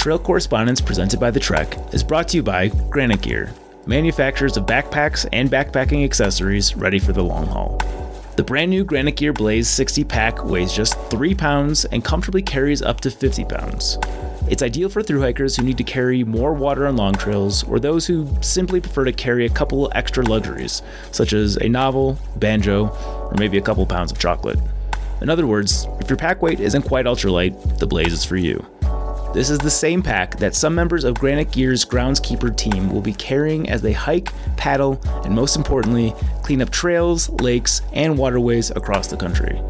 Trail Correspondence presented by The Trek is brought to you by Granite Gear, manufacturers of backpacks and backpacking accessories ready for the long haul. The brand new Granite Gear Blaze 60 pack weighs just 3 pounds and comfortably carries up to 50 pounds. It's ideal for through hikers who need to carry more water on long trails or those who simply prefer to carry a couple extra luxuries, such as a novel, banjo, or maybe a couple pounds of chocolate. In other words, if your pack weight isn't quite ultralight, the Blaze is for you. This is the same pack that some members of Granite Gear's groundskeeper team will be carrying as they hike, paddle, and most importantly, clean up trails, lakes, and waterways across the country.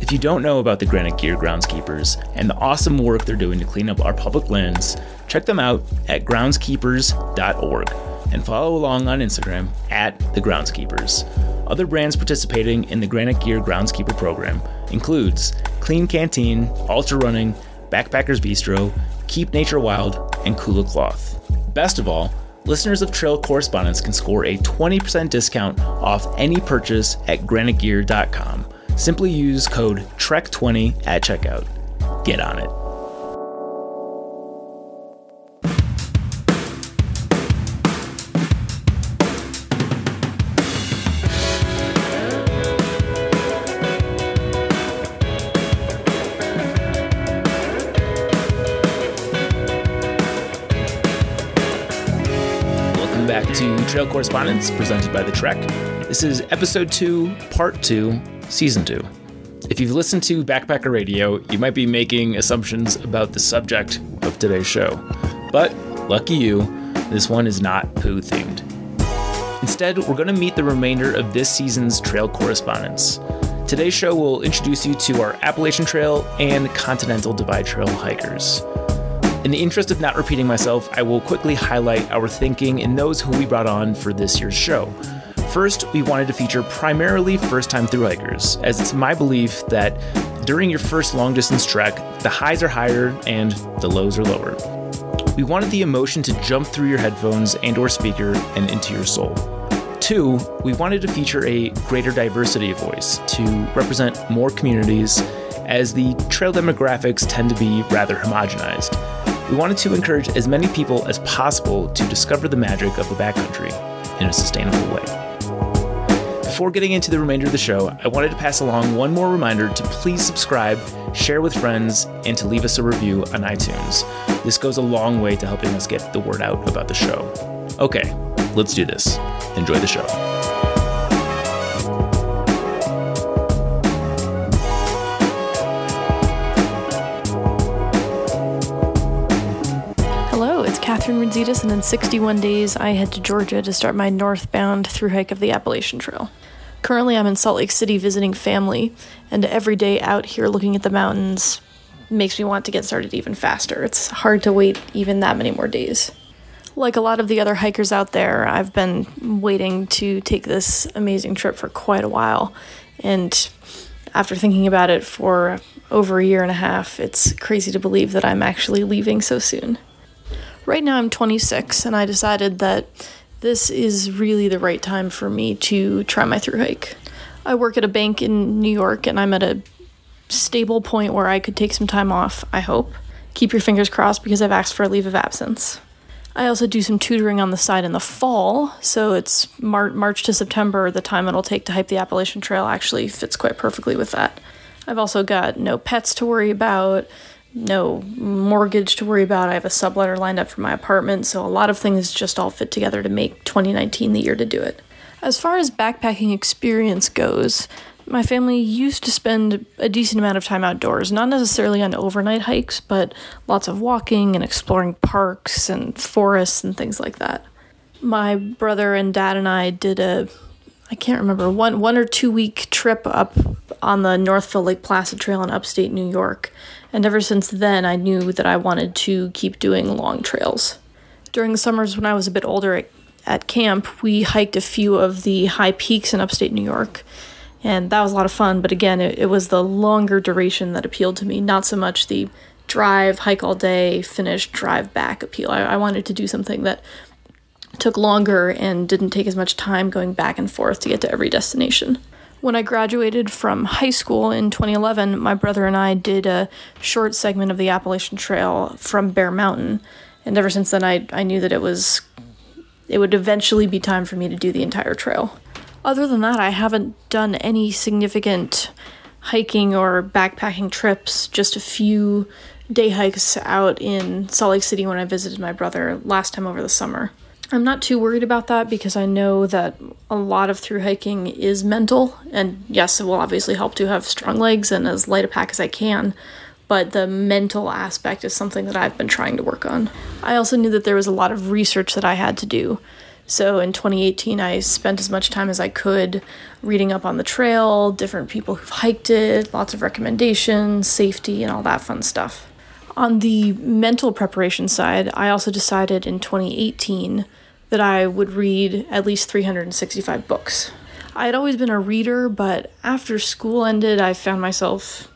If you don't know about the Granite Gear groundskeepers and the awesome work they're doing to clean up our public lands, check them out at groundskeepers.org and follow along on Instagram at the Groundskeepers. Other brands participating in the Granite Gear Groundskeeper program includes Klean Kanteen, Ultra Running, Backpackers Bistro, Keep Nature Wild, and Kula Cloth. Best of all, listeners of Trail Correspondence can score a 20% discount off any purchase at granitegear.com. Simply use code TREK20 at checkout. Get on it. Trail Correspondence presented by The Trek. This is episode 2, part 2, season 2. If you've listened to Backpacker Radio, you might be making assumptions about the subject of today's show. But, lucky you, this one is not poo themed. Instead, we're going to meet the remainder of this season's trail correspondence. Today's show will introduce you to our Appalachian Trail and Continental Divide Trail hikers. In the interest of not repeating myself, I will quickly highlight our thinking in those who we brought on for this year's show. First, we wanted to feature primarily first time through hikers, as it's my belief that during your first long distance trek, the highs are higher and the lows are lower. We wanted the emotion to jump through your headphones and or speaker and into your soul. Two, we wanted to feature a greater diversity of voice to represent more communities as the trail demographics tend to be rather homogenized. We wanted to encourage as many people as possible to discover the magic of the backcountry in a sustainable way. Before getting into the remainder of the show, I wanted to pass along one more reminder to please subscribe, share with friends, and to leave us a review on iTunes. This goes a long way to helping us get the word out about the show. Okay, let's do this. Enjoy the show. Catherine Renzitas, and in 61 days, I head to Georgia to start my northbound through hike of the Appalachian Trail. Currently, I'm in Salt Lake City visiting family, and every day out here looking at the mountains makes me want to get started even faster. It's hard to wait even that many more days. Like a lot of the other hikers out there, I've been waiting to take this amazing trip for quite a while, and after thinking about it for over a year and a half, it's crazy to believe that I'm actually leaving so soon. Right now, I'm 26, and I decided that this is really the right time for me to try my through hike. I work at a bank in New York, and I'm at a stable point where I could take some time off, I hope. Keep your fingers crossed because I've asked for a leave of absence. I also do some tutoring on the side in the fall, so it's Mar- March to September, the time it'll take to hike the Appalachian Trail actually fits quite perfectly with that. I've also got no pets to worry about, no mortgage to worry about. I have a subletter lined up for my apartment, so a lot of things just all fit together to make 2019 the year to do it. As far as backpacking experience goes, my family used to spend a decent amount of time outdoors, not necessarily on overnight hikes, but lots of walking and exploring parks and forests and things like that. My brother and dad and I did a I can't remember one one or two week trip up on the Northville Lake Placid Trail in upstate New York, and ever since then I knew that I wanted to keep doing long trails. During the summers when I was a bit older at, at camp, we hiked a few of the high peaks in upstate New York, and that was a lot of fun. But again, it, it was the longer duration that appealed to me, not so much the drive, hike all day, finish, drive back appeal. I, I wanted to do something that took longer and didn't take as much time going back and forth to get to every destination. When I graduated from high school in 2011, my brother and I did a short segment of the Appalachian Trail from Bear Mountain. And ever since then, I, I knew that it was, it would eventually be time for me to do the entire trail. Other than that, I haven't done any significant hiking or backpacking trips, just a few day hikes out in Salt Lake City when I visited my brother last time over the summer. I'm not too worried about that because I know that a lot of through hiking is mental, and yes, it will obviously help to have strong legs and as light a pack as I can, but the mental aspect is something that I've been trying to work on. I also knew that there was a lot of research that I had to do. So in 2018, I spent as much time as I could reading up on the trail, different people who've hiked it, lots of recommendations, safety, and all that fun stuff. On the mental preparation side, I also decided in 2018 that I would read at least 365 books. I had always been a reader, but after school ended, I found myself,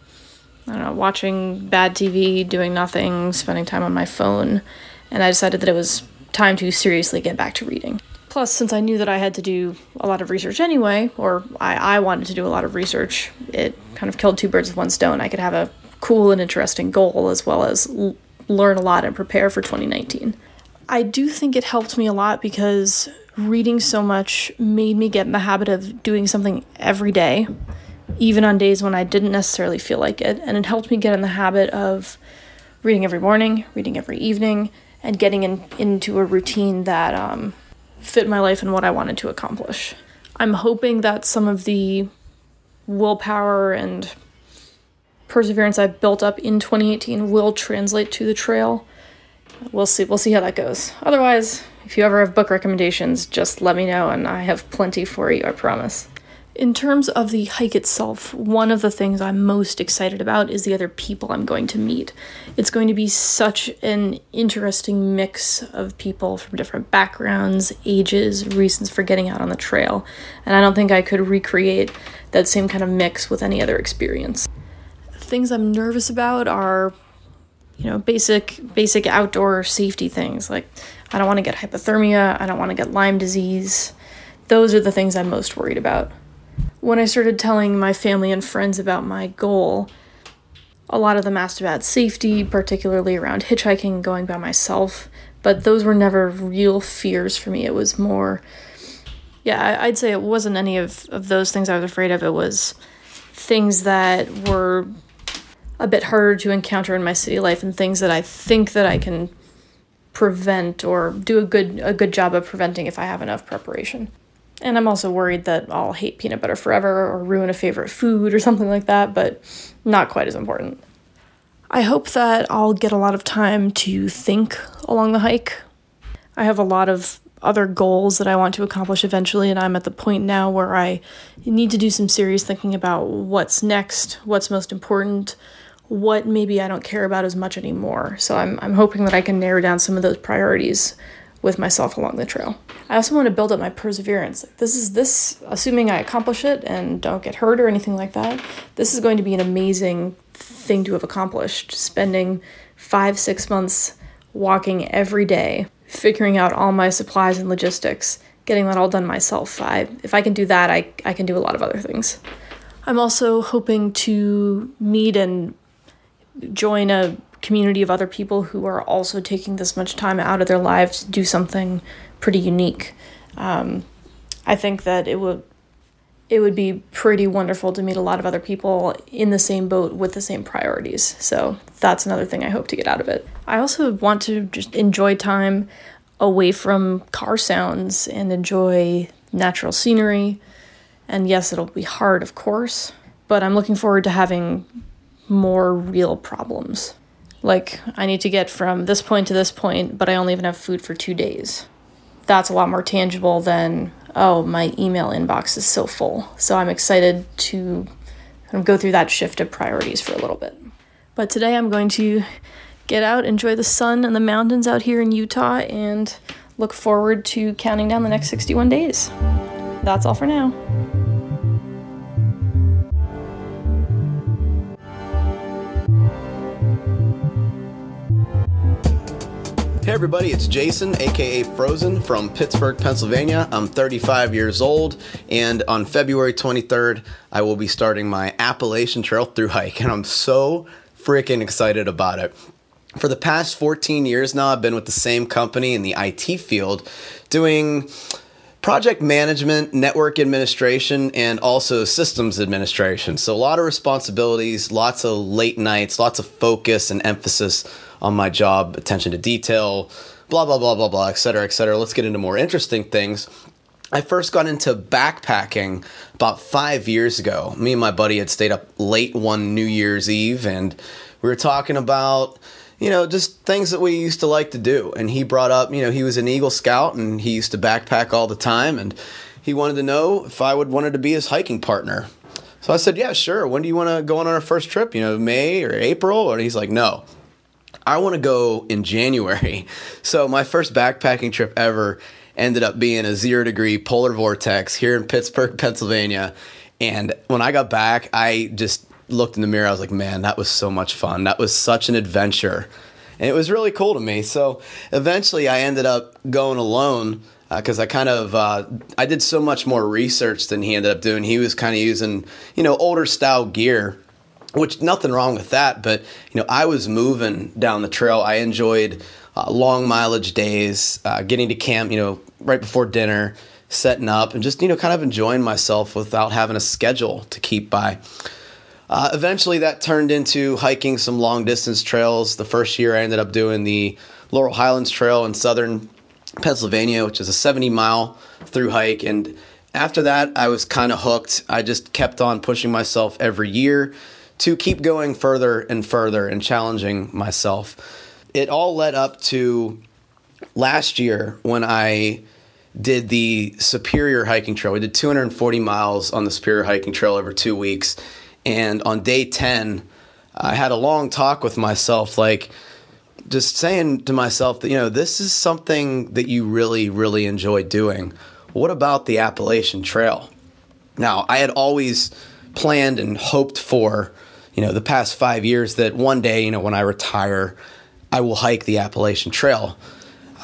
I don't know, watching bad TV, doing nothing, spending time on my phone, and I decided that it was time to seriously get back to reading. Plus, since I knew that I had to do a lot of research anyway, or I, I wanted to do a lot of research, it kind of killed two birds with one stone. I could have a cool and interesting goal as well as l- learn a lot and prepare for 2019. I do think it helped me a lot because reading so much made me get in the habit of doing something every day, even on days when I didn't necessarily feel like it. And it helped me get in the habit of reading every morning, reading every evening, and getting in, into a routine that um, fit my life and what I wanted to accomplish. I'm hoping that some of the willpower and perseverance I've built up in 2018 will translate to the trail. We'll see. We'll see how that goes. Otherwise, if you ever have book recommendations, just let me know, and I have plenty for you. I promise. In terms of the hike itself, one of the things I'm most excited about is the other people I'm going to meet. It's going to be such an interesting mix of people from different backgrounds, ages, reasons for getting out on the trail, and I don't think I could recreate that same kind of mix with any other experience things I'm nervous about are, you know, basic basic outdoor safety things. Like I don't want to get hypothermia, I don't want to get Lyme disease. Those are the things I'm most worried about. When I started telling my family and friends about my goal, a lot of them asked about safety, particularly around hitchhiking and going by myself, but those were never real fears for me. It was more yeah, I'd say it wasn't any of, of those things I was afraid of. It was things that were a bit harder to encounter in my city life and things that I think that I can prevent or do a good a good job of preventing if I have enough preparation. And I'm also worried that I'll hate peanut butter forever or ruin a favorite food or something like that, but not quite as important. I hope that I'll get a lot of time to think along the hike. I have a lot of other goals that I want to accomplish eventually, and I'm at the point now where I need to do some serious thinking about what's next, what's most important, what maybe I don't care about as much anymore. So I'm, I'm hoping that I can narrow down some of those priorities with myself along the trail. I also want to build up my perseverance. This is this, assuming I accomplish it and don't get hurt or anything like that, this is going to be an amazing thing to have accomplished. Spending five, six months walking every day, figuring out all my supplies and logistics, getting that all done myself. I, if I can do that, I, I can do a lot of other things. I'm also hoping to meet and join a community of other people who are also taking this much time out of their lives to do something pretty unique. Um, I think that it would it would be pretty wonderful to meet a lot of other people in the same boat with the same priorities. So that's another thing I hope to get out of it. I also want to just enjoy time away from car sounds and enjoy natural scenery. And yes, it'll be hard, of course, but I'm looking forward to having more real problems. Like, I need to get from this point to this point, but I only even have food for two days. That's a lot more tangible than, oh, my email inbox is so full. So I'm excited to kind of go through that shift of priorities for a little bit. But today I'm going to get out, enjoy the sun and the mountains out here in Utah, and look forward to counting down the next 61 days. That's all for now. Hey everybody, it's Jason, aka Frozen from Pittsburgh, Pennsylvania. I'm 35 years old, and on February 23rd, I will be starting my Appalachian Trail through hike, and I'm so freaking excited about it. For the past 14 years now, I've been with the same company in the IT field doing project management, network administration, and also systems administration. So, a lot of responsibilities, lots of late nights, lots of focus and emphasis on my job, attention to detail, blah, blah, blah, blah, blah, et cetera, et cetera. Let's get into more interesting things. I first got into backpacking about five years ago. Me and my buddy had stayed up late one New Year's Eve and we were talking about, you know, just things that we used to like to do. And he brought up, you know, he was an Eagle Scout and he used to backpack all the time. And he wanted to know if I would wanted to be his hiking partner. So I said, yeah, sure. When do you want to go on our first trip? You know, May or April? And he's like, no, I want to go in January. So my first backpacking trip ever ended up being a zero degree polar vortex here in Pittsburgh, Pennsylvania. And when I got back, I just looked in the mirror. I was like, man, that was so much fun. That was such an adventure. And it was really cool to me. So eventually I ended up going alone because uh, I kind of uh, I did so much more research than he ended up doing. He was kind of using you know older style gear which nothing wrong with that but you know i was moving down the trail i enjoyed uh, long mileage days uh, getting to camp you know right before dinner setting up and just you know kind of enjoying myself without having a schedule to keep by uh, eventually that turned into hiking some long distance trails the first year i ended up doing the laurel highlands trail in southern pennsylvania which is a 70 mile through hike and after that i was kind of hooked i just kept on pushing myself every year to keep going further and further and challenging myself. It all led up to last year when I did the Superior Hiking Trail. We did 240 miles on the Superior Hiking Trail over two weeks. And on day 10, I had a long talk with myself, like just saying to myself that, you know, this is something that you really, really enjoy doing. What about the Appalachian Trail? Now, I had always planned and hoped for you know, the past five years that one day, you know, when I retire, I will hike the Appalachian Trail.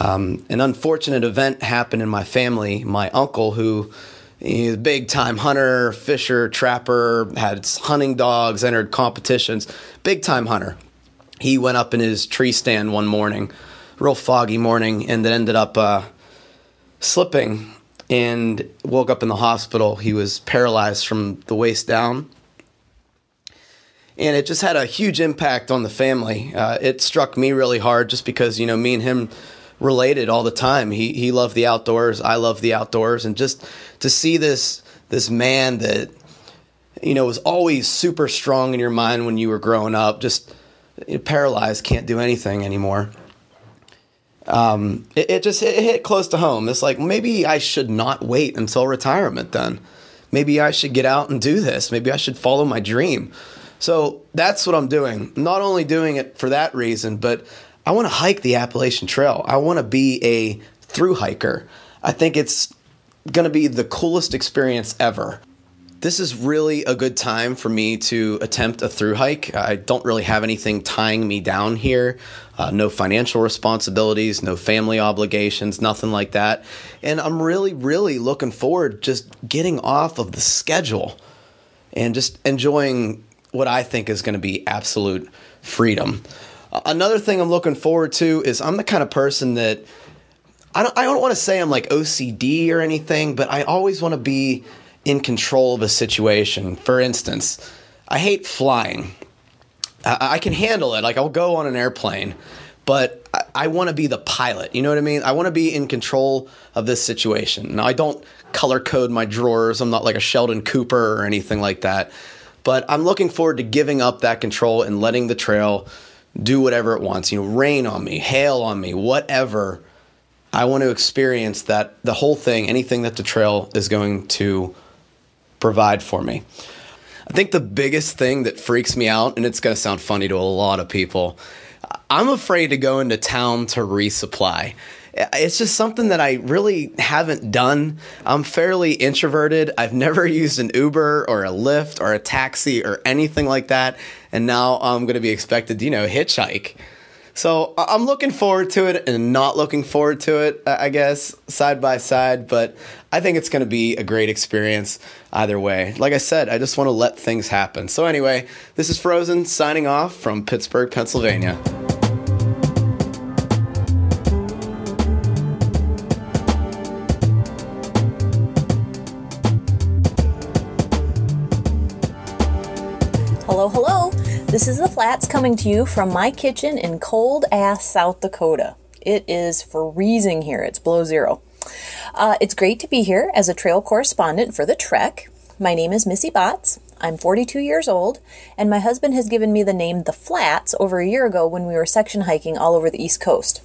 Um, an unfortunate event happened in my family. My uncle, who is a big time hunter, fisher, trapper, had hunting dogs, entered competitions, big time hunter. He went up in his tree stand one morning, real foggy morning, and then ended up uh, slipping and woke up in the hospital. He was paralyzed from the waist down and it just had a huge impact on the family. Uh, it struck me really hard just because you know me and him related all the time. He he loved the outdoors, I love the outdoors, and just to see this this man that you know was always super strong in your mind when you were growing up, just paralyzed, can't do anything anymore. Um, it, it just it hit close to home. It's like maybe I should not wait until retirement. Then maybe I should get out and do this. Maybe I should follow my dream. So that's what I'm doing. not only doing it for that reason, but I want to hike the Appalachian Trail. I want to be a through hiker. I think it's going to be the coolest experience ever. This is really a good time for me to attempt a through hike. I don't really have anything tying me down here. Uh, no financial responsibilities, no family obligations, nothing like that. And I'm really, really looking forward just getting off of the schedule and just enjoying what I think is going to be absolute freedom. Another thing I'm looking forward to is I'm the kind of person that I don't I don't want to say I'm like OCD or anything, but I always want to be in control of a situation. For instance, I hate flying. I, I can handle it. Like I'll go on an airplane, but I, I want to be the pilot. You know what I mean? I want to be in control of this situation. Now I don't color code my drawers. I'm not like a Sheldon Cooper or anything like that. But I'm looking forward to giving up that control and letting the trail do whatever it wants. You know, rain on me, hail on me, whatever. I want to experience that the whole thing, anything that the trail is going to provide for me. I think the biggest thing that freaks me out, and it's going to sound funny to a lot of people, I'm afraid to go into town to resupply it's just something that I really haven't done. I'm fairly introverted. I've never used an Uber or a Lyft or a taxi or anything like that. And now I'm going to be expected you know, hitchhike. So I'm looking forward to it and not looking forward to it, I I guess, side by side. But I think it's going to be a great experience either way. Like I said, I just want to let things happen. So, anyway, this is Frozen signing off from Pittsburgh, Pennsylvania. This is the Flats coming to you from my kitchen in cold ass South Dakota. It is freezing here. It's below zero. Uh, it's great to be here as a trail correspondent for the Trek. My name is Missy Botts. I'm 42 years old, and my husband has given me the name The Flats over a year ago when we were section hiking all over the East Coast.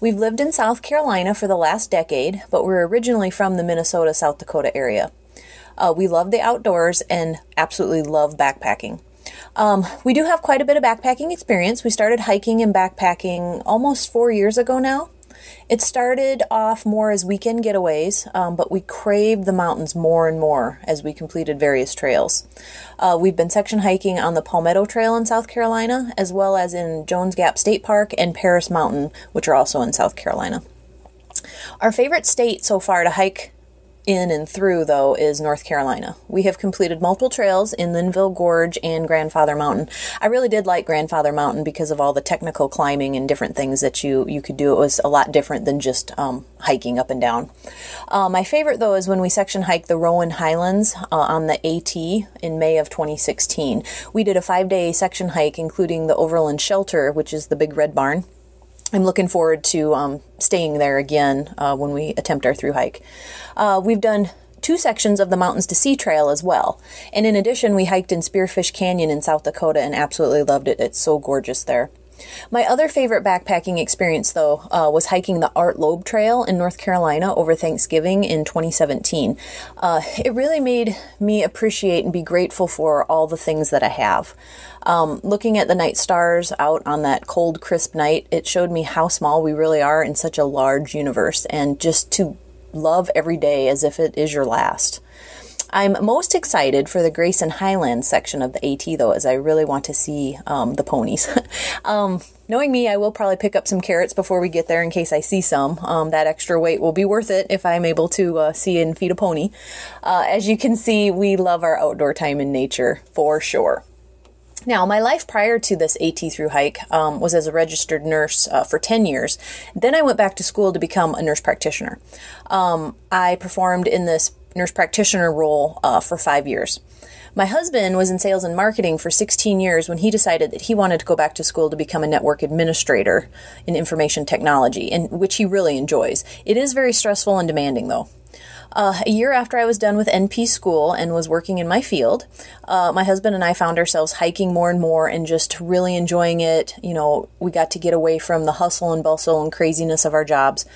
We've lived in South Carolina for the last decade, but we're originally from the Minnesota South Dakota area. Uh, we love the outdoors and absolutely love backpacking. Um, we do have quite a bit of backpacking experience. We started hiking and backpacking almost four years ago now. It started off more as weekend getaways, um, but we craved the mountains more and more as we completed various trails. Uh, we've been section hiking on the Palmetto Trail in South Carolina, as well as in Jones Gap State Park and Paris Mountain, which are also in South Carolina. Our favorite state so far to hike in and through, though, is North Carolina. We have completed multiple trails in Linville Gorge and Grandfather Mountain. I really did like Grandfather Mountain because of all the technical climbing and different things that you, you could do. It was a lot different than just um, hiking up and down. Uh, my favorite, though, is when we section hiked the Roan Highlands uh, on the AT in May of 2016. We did a five day section hike, including the Overland Shelter, which is the big red barn. I'm looking forward to um, staying there again uh, when we attempt our through hike. Uh, we've done two sections of the Mountains to Sea Trail as well. And in addition, we hiked in Spearfish Canyon in South Dakota and absolutely loved it. It's so gorgeous there. My other favorite backpacking experience, though, uh, was hiking the Art Loeb Trail in North Carolina over Thanksgiving in 2017. Uh, it really made me appreciate and be grateful for all the things that I have. Um, looking at the night stars out on that cold, crisp night, it showed me how small we really are in such a large universe, and just to love every day as if it is your last. I'm most excited for the Grayson Highlands section of the AT, though, as I really want to see um, the ponies. um, knowing me, I will probably pick up some carrots before we get there in case I see some. Um, that extra weight will be worth it if I'm able to uh, see and feed a pony. Uh, as you can see, we love our outdoor time in nature for sure. Now, my life prior to this AT through hike um, was as a registered nurse uh, for 10 years. Then I went back to school to become a nurse practitioner. Um, I performed in this nurse practitioner role uh, for five years. My husband was in sales and marketing for 16 years when he decided that he wanted to go back to school to become a network administrator in information technology, in which he really enjoys. It is very stressful and demanding, though. Uh, a year after I was done with NP school and was working in my field, uh, my husband and I found ourselves hiking more and more and just really enjoying it. You know, we got to get away from the hustle and bustle and craziness of our jobs.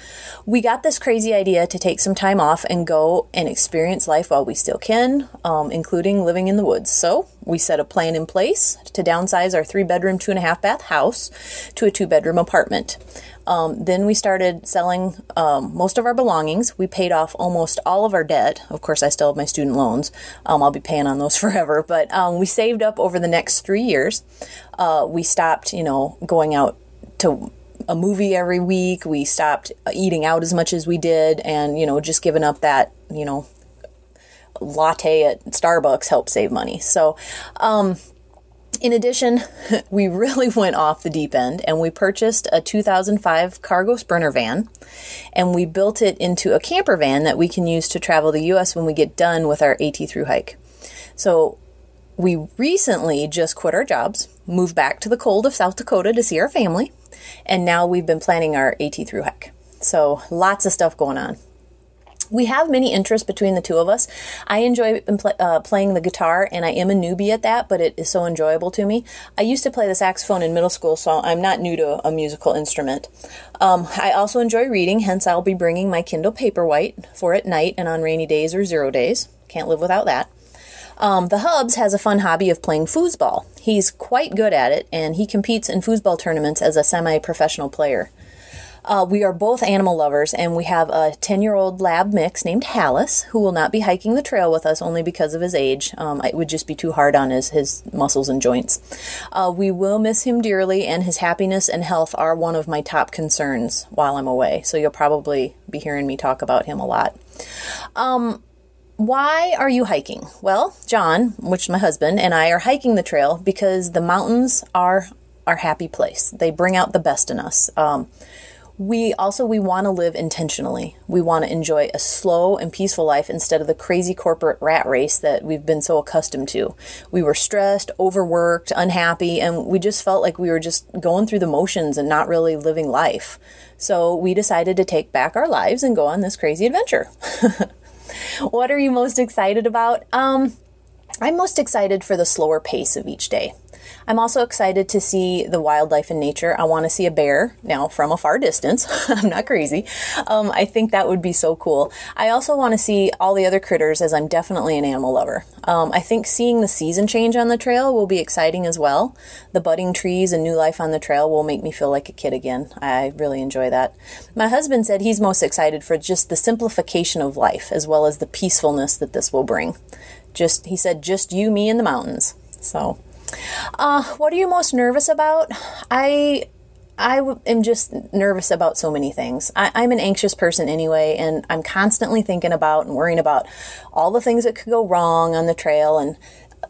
We got this crazy idea to take some time off and go and experience life while we still can, um, including living in the woods. So we set a plan in place to downsize our three bedroom, two and a half bath house to a two bedroom apartment. Um, then we started selling um, most of our belongings. We paid off almost all of our debt. Of course, I still have my student loans. Um, I'll be paying on those forever. But um, we saved up over the next three years. Uh, we stopped, you know, going out to a movie every week. We stopped eating out as much as we did, and you know, just giving up that, you know, latte at Starbucks helped save money. So, um, in addition, we really went off the deep end and we purchased a 2005 cargo sprinter van and we built it into a camper van that we can use to travel the US when we get done with our AT through hike. So we recently just quit our jobs, moved back to the cold of South Dakota to see our family, and now we've been planning our AT through hike. So lots of stuff going on we have many interests between the two of us. I enjoy uh, playing the guitar, and I am a newbie at that, but it is so enjoyable to me. I used to play the saxophone in middle school, so I'm not new to a musical instrument. Um, I also enjoy reading, hence, I'll be bringing my Kindle Paperwhite for at night and on rainy days or zero days. Can't live without that. Um, the Hubs has a fun hobby of playing foosball. He's quite good at it, and he competes in foosball tournaments as a semi professional player. Uh, we are both animal lovers, and we have a 10 year old lab mix named Hallis, who will not be hiking the trail with us only because of his age. Um, it would just be too hard on his, his muscles and joints. Uh, we will miss him dearly, and his happiness and health are one of my top concerns while I'm away. So you'll probably be hearing me talk about him a lot. Um, why are you hiking? Well, John, which is my husband, and I are hiking the trail because the mountains are our happy place. They bring out the best in us. Um, we also we want to live intentionally. We want to enjoy a slow and peaceful life instead of the crazy corporate rat race that we've been so accustomed to. We were stressed overworked unhappy and we just felt like we were just going through the motions and not really living life. So we decided to take back our lives and go on this crazy adventure. What are you most excited about? Um, i'm most excited for the slower pace of each day I'm also excited to see the wildlife in nature. I want to see a bear now from a far distance. I'm not crazy. Um, I think that would be so cool. I also want to see all the other critters as I'm definitely an animal lover. Um, I think seeing the season change on the trail will be exciting as well. The budding trees and new life on the trail will make me feel like a kid again. I really enjoy that. My husband said he's most excited for just the simplification of life as well as the peacefulness that this will bring. Just, he said, just you, me, and the mountains. So uh, what are you most nervous about? I I am just nervous about so many things. I, am an anxious person anyway, and I'm constantly thinking about and worrying about all the things that could go wrong on the trail. And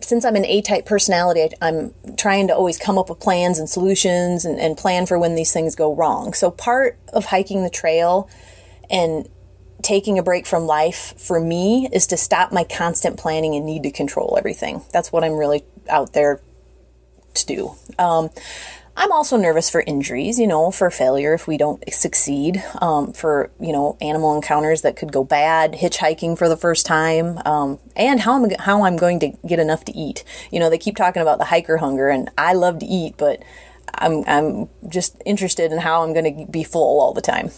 since I'm an A type personality, I'm trying to always come up with plans and solutions and, and plan for when these things go wrong. So, part of hiking the trail and taking a break from life for me is to stop my constant planning and need to control everything. That's what I'm really out there to do. Um, I'm also nervous for injuries, you know, for failure if we don't succeed, um, for, you know, animal encounters that could go bad, hitchhiking for the first time, um, and how I'm, how I'm going to get enough to eat. You know, they keep talking about the hiker hunger, and I love to eat, but I'm, I'm just interested in how I'm going to be full all the time.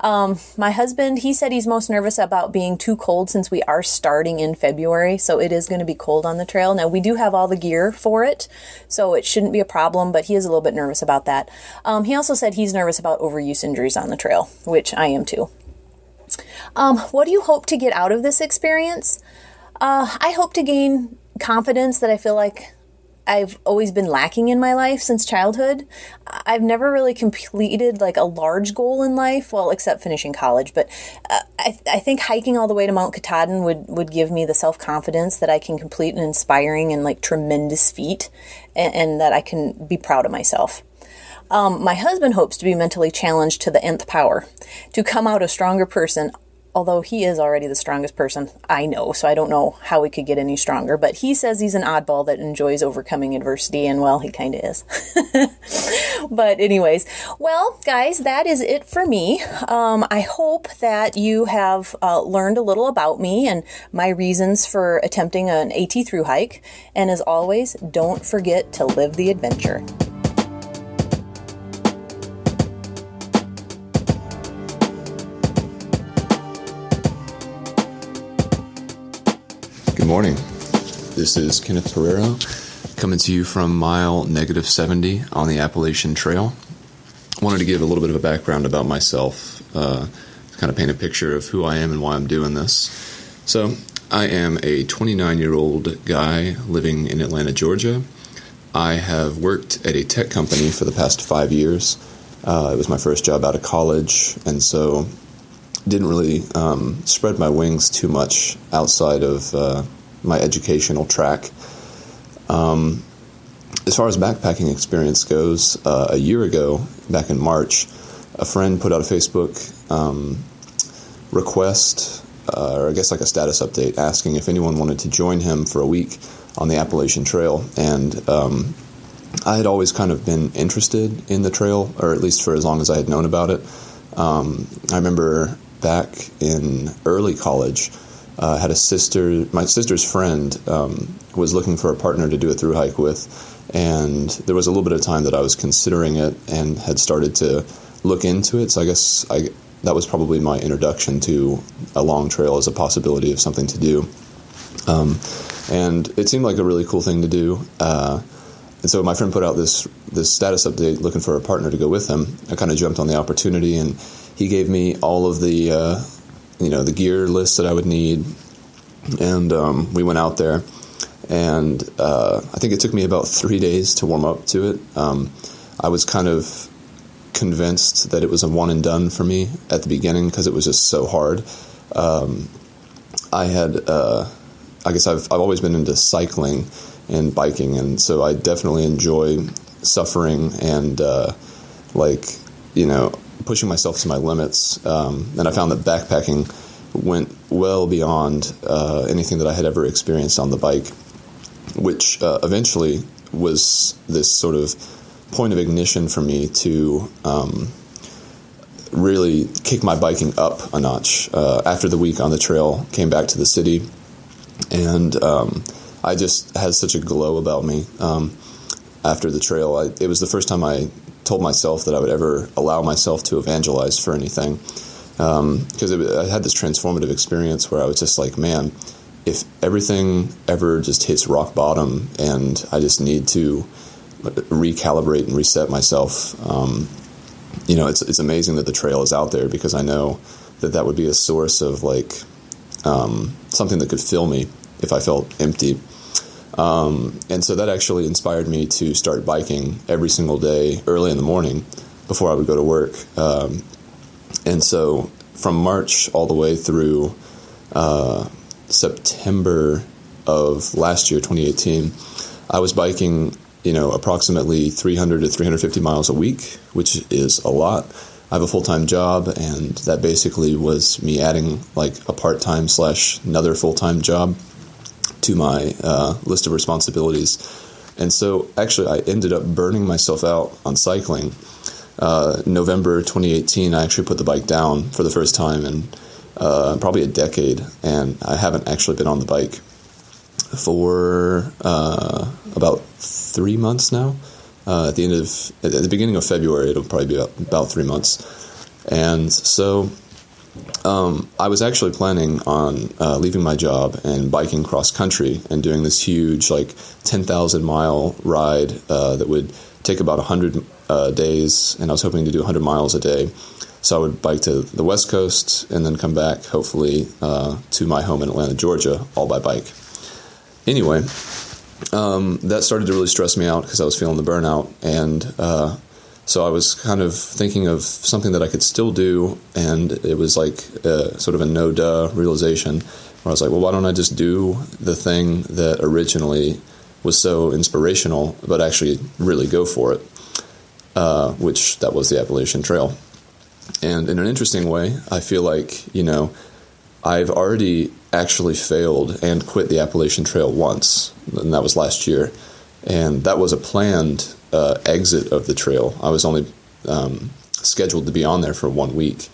Um, my husband, he said he's most nervous about being too cold since we are starting in February, so it is going to be cold on the trail. Now, we do have all the gear for it, so it shouldn't be a problem, but he is a little bit nervous about that. Um, he also said he's nervous about overuse injuries on the trail, which I am too. Um, what do you hope to get out of this experience? Uh, I hope to gain confidence that I feel like I've always been lacking in my life since childhood. I've never really completed like a large goal in life, well, except finishing college. But uh, I, I, think hiking all the way to Mount Katahdin would, would give me the self confidence that I can complete an inspiring and like tremendous feat and, and that I can be proud of myself. Um, my husband hopes to be mentally challenged to the nth power, to come out a stronger person although he is already the strongest person I know, so I don't know how he could get any stronger. But he says he's an oddball that enjoys overcoming adversity, and well, he kind of is. but, anyways, well, guys, that is it for me. Um, I hope that you have uh, learned a little about me and my reasons for attempting an AT through hike. And as always, don't forget to live the adventure. Morning. This is Kenneth Pereira coming to you from mile negative 70 on the Appalachian Trail. I wanted to give a little bit of a background about myself, uh, to kind of paint a picture of who I am and why I'm doing this. So, I am a 29 year old guy living in Atlanta, Georgia. I have worked at a tech company for the past five years. Uh, it was my first job out of college, and so didn't really um, spread my wings too much outside of uh, my educational track. Um, as far as backpacking experience goes, uh, a year ago, back in March, a friend put out a Facebook um, request, uh, or I guess like a status update, asking if anyone wanted to join him for a week on the Appalachian Trail. And um, I had always kind of been interested in the trail, or at least for as long as I had known about it. Um, I remember back in early college, uh, had a sister. My sister's friend um, was looking for a partner to do a through hike with, and there was a little bit of time that I was considering it and had started to look into it. So I guess I that was probably my introduction to a long trail as a possibility of something to do. Um, and it seemed like a really cool thing to do. Uh, and so my friend put out this this status update looking for a partner to go with him. I kind of jumped on the opportunity, and he gave me all of the uh, you know the gear list that I would need, and um, we went out there. And uh, I think it took me about three days to warm up to it. Um, I was kind of convinced that it was a one and done for me at the beginning because it was just so hard. Um, I had, uh, I guess I've, I've always been into cycling and biking, and so I definitely enjoy suffering and uh, like you know pushing myself to my limits. Um, and I found that backpacking went well beyond uh, anything that I had ever experienced on the bike, which uh, eventually was this sort of point of ignition for me to um, really kick my biking up a notch. Uh, after the week on the trail, came back to the city, and um, I just had such a glow about me um, after the trail. I, it was the first time I told myself that I would ever allow myself to evangelize for anything. Because um, I had this transformative experience where I was just like, man, if everything ever just hits rock bottom and I just need to recalibrate and reset myself, um, you know, it's it's amazing that the trail is out there because I know that that would be a source of like um, something that could fill me if I felt empty. Um, and so that actually inspired me to start biking every single day early in the morning before I would go to work. Um, and so from March all the way through uh, September of last year, 2018, I was biking, you know, approximately 300 to 350 miles a week, which is a lot. I have a full time job, and that basically was me adding like a part time slash another full time job to my uh, list of responsibilities. And so, actually, I ended up burning myself out on cycling. Uh, November 2018, I actually put the bike down for the first time in uh, probably a decade, and I haven't actually been on the bike for uh, about three months now. Uh, at the end of at the beginning of February, it'll probably be about, about three months, and so um, I was actually planning on uh, leaving my job and biking cross country and doing this huge, like, 10,000 mile ride uh, that would take about 100 uh, days, and I was hoping to do 100 miles a day. So I would bike to the West Coast and then come back, hopefully, uh, to my home in Atlanta, Georgia, all by bike. Anyway, um, that started to really stress me out because I was feeling the burnout, and uh, so I was kind of thinking of something that I could still do, and it was like a, sort of a no duh realization where I was like, well, why don't I just do the thing that originally was so inspirational, but actually really go for it, uh, which that was the Appalachian Trail. And in an interesting way, I feel like, you know, I've already actually failed and quit the Appalachian Trail once, and that was last year. And that was a planned uh, exit of the trail. I was only um, scheduled to be on there for one week.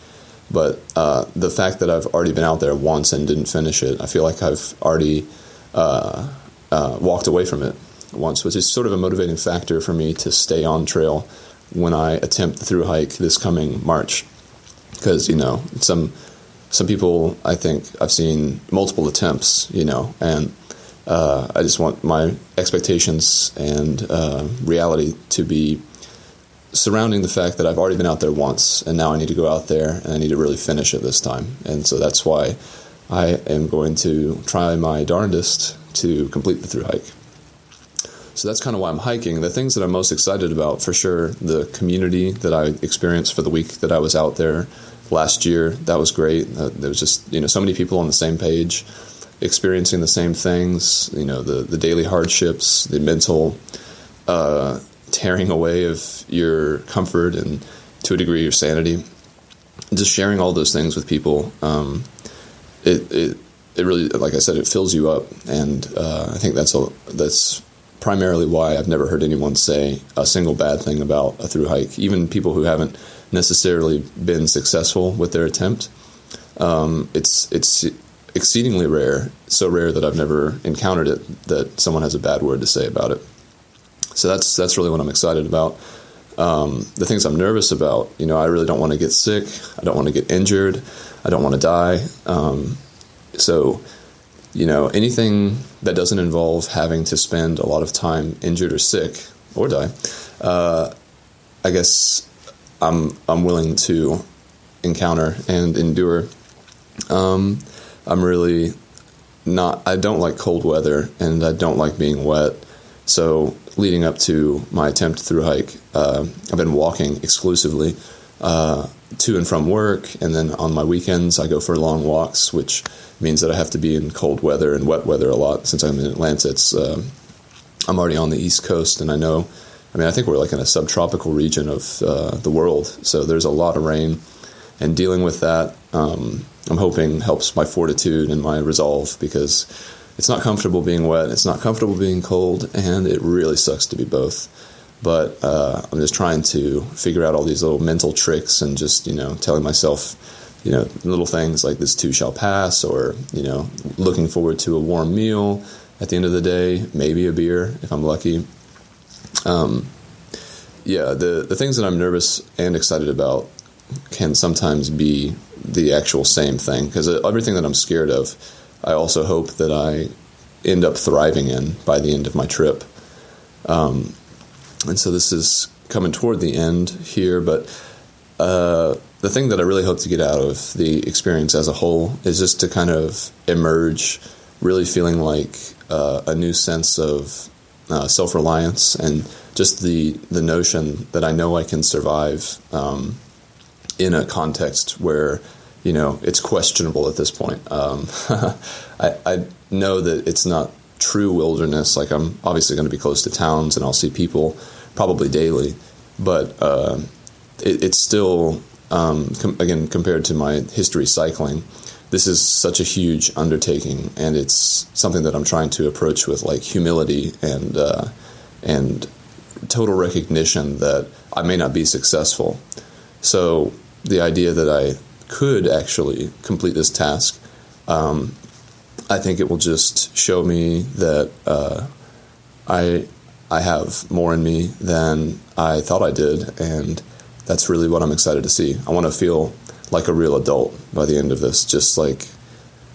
But uh, the fact that I've already been out there once and didn't finish it, I feel like I've already uh, uh walked away from it once, which is sort of a motivating factor for me to stay on trail when I attempt the through hike this coming March. Because, you know, some some people, I think I've seen multiple attempts, you know, and uh, I just want my expectations and uh, reality to be surrounding the fact that I've already been out there once, and now I need to go out there and I need to really finish it this time. And so that's why I am going to try my darndest to complete the through hike. So that's kind of why I'm hiking. The things that I'm most excited about, for sure, the community that I experienced for the week that I was out there last year. That was great. Uh, there was just you know so many people on the same page experiencing the same things, you know, the, the daily hardships, the mental uh, tearing away of your comfort and to a degree your sanity. Just sharing all those things with people, um, it, it it really, like I said, it fills you up, and uh, I think that's a that's primarily why I've never heard anyone say a single bad thing about a through hike. Even people who haven't necessarily been successful with their attempt, um, it's it's exceedingly rare, so rare that I've never encountered it that someone has a bad word to say about it. So that's that's really what I'm excited about. Um, the things I'm nervous about, you know, I really don't want to get sick. I don't want to get injured. I don't want to die. Um, so, you know, anything that doesn't involve having to spend a lot of time injured or sick, or die, uh, I guess I'm I'm willing to encounter and endure. Um, I'm really not. I don't like cold weather, and I don't like being wet. So leading up to my attempt through hike, uh, I've been walking exclusively uh, to and from work, and then on my weekends I go for long walks, which means that I have to be in cold weather and wet weather a lot. Since I'm in Atlanta, it's uh, I'm already on the East Coast, and I know. I mean, I think we're like in a subtropical region of uh, the world, so there's a lot of rain, and dealing with that, um, I'm hoping helps my fortitude and my resolve because it's not comfortable being wet, it's not comfortable being cold, and it really sucks to be both. But uh, I'm just trying to figure out all these little mental tricks and just, you know, telling myself, you know, little things like this too shall pass, or, you know, looking forward to a warm meal at the end of the day, maybe a beer if I'm lucky. Um, yeah, the, the things that I'm nervous and excited about can sometimes be the actual same thing because everything that I'm scared of I also hope that I end up thriving in by the end of my trip. Um, and so this is coming toward the end here, but uh, the thing that I really hope to get out of the experience as a whole is just to kind of emerge really feeling like uh, a new sense of uh, self reliance and just the, the notion that I know I can survive um, in a context where you know, it's questionable at this point. Um, I, I, know that it's not true wilderness. Like I'm obviously going to be close to towns and I'll see people probably daily, but uh, it, it's still um, com- again compared to my history cycling. This is such a huge undertaking, and it's something that I'm trying to approach with like humility and uh, and total recognition that I may not be successful. So the idea that I could actually complete this task, um, I think it will just show me that uh, I I have more in me than I thought I did, and that's really what I'm excited to see. I want to feel like a real adult by the end of this, just like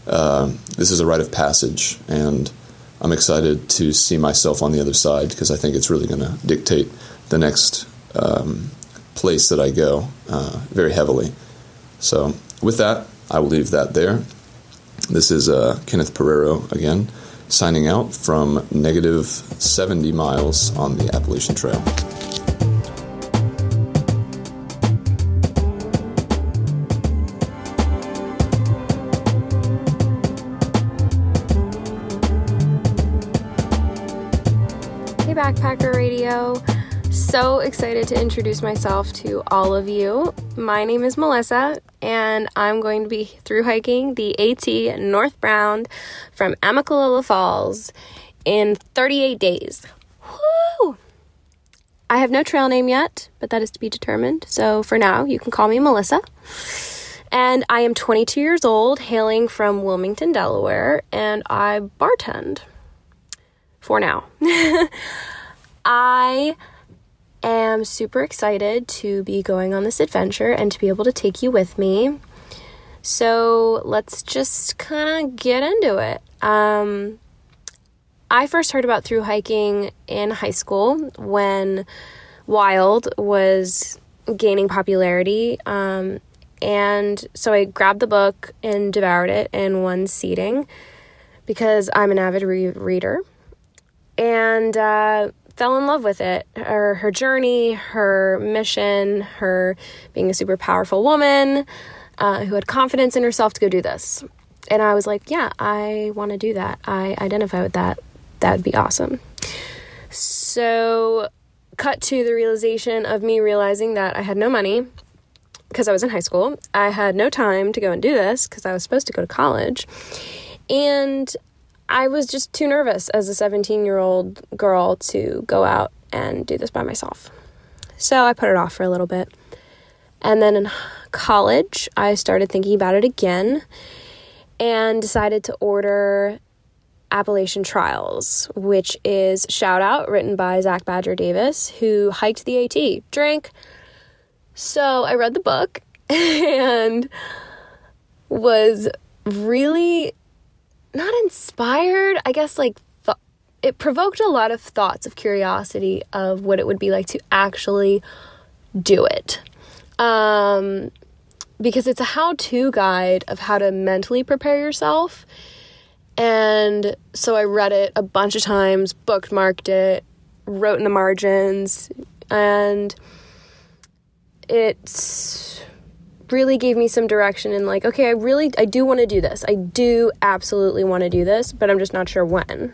uh, this is a rite of passage, and I'm excited to see myself on the other side because I think it's really going to dictate the next um, place that I go uh, very heavily. So, with that, I will leave that there. This is uh, Kenneth Pereiro again, signing out from negative 70 miles on the Appalachian Trail. Hey, Backpacker Radio so excited to introduce myself to all of you. My name is Melissa, and I'm going to be through hiking the AT northbound from Amicalola Falls in 38 days. Woo! I have no trail name yet, but that is to be determined. So for now, you can call me Melissa. And I am 22 years old, hailing from Wilmington, Delaware, and I bartend for now. I am super excited to be going on this adventure and to be able to take you with me. So let's just kind of get into it. Um, I first heard about through hiking in high school when Wild was gaining popularity. Um, and so I grabbed the book and devoured it in one seating because I'm an avid re- reader. And uh, fell in love with it. Her, her journey, her mission, her being a super powerful woman uh, who had confidence in herself to go do this. And I was like, yeah, I want to do that. I identify with that. That would be awesome. So, cut to the realization of me realizing that I had no money because I was in high school. I had no time to go and do this because I was supposed to go to college. And I was just too nervous as a 17 year old girl to go out and do this by myself. So I put it off for a little bit. And then in college, I started thinking about it again and decided to order Appalachian Trials, which is shout out written by Zach Badger Davis, who hiked the AT, drank. So I read the book and was really not inspired, I guess like th- it provoked a lot of thoughts of curiosity of what it would be like to actually do it. Um, because it's a how to guide of how to mentally prepare yourself. And so I read it a bunch of times, bookmarked it, wrote in the margins, and it really gave me some direction and like okay i really i do want to do this. I do absolutely want to do this but i'm just not sure when.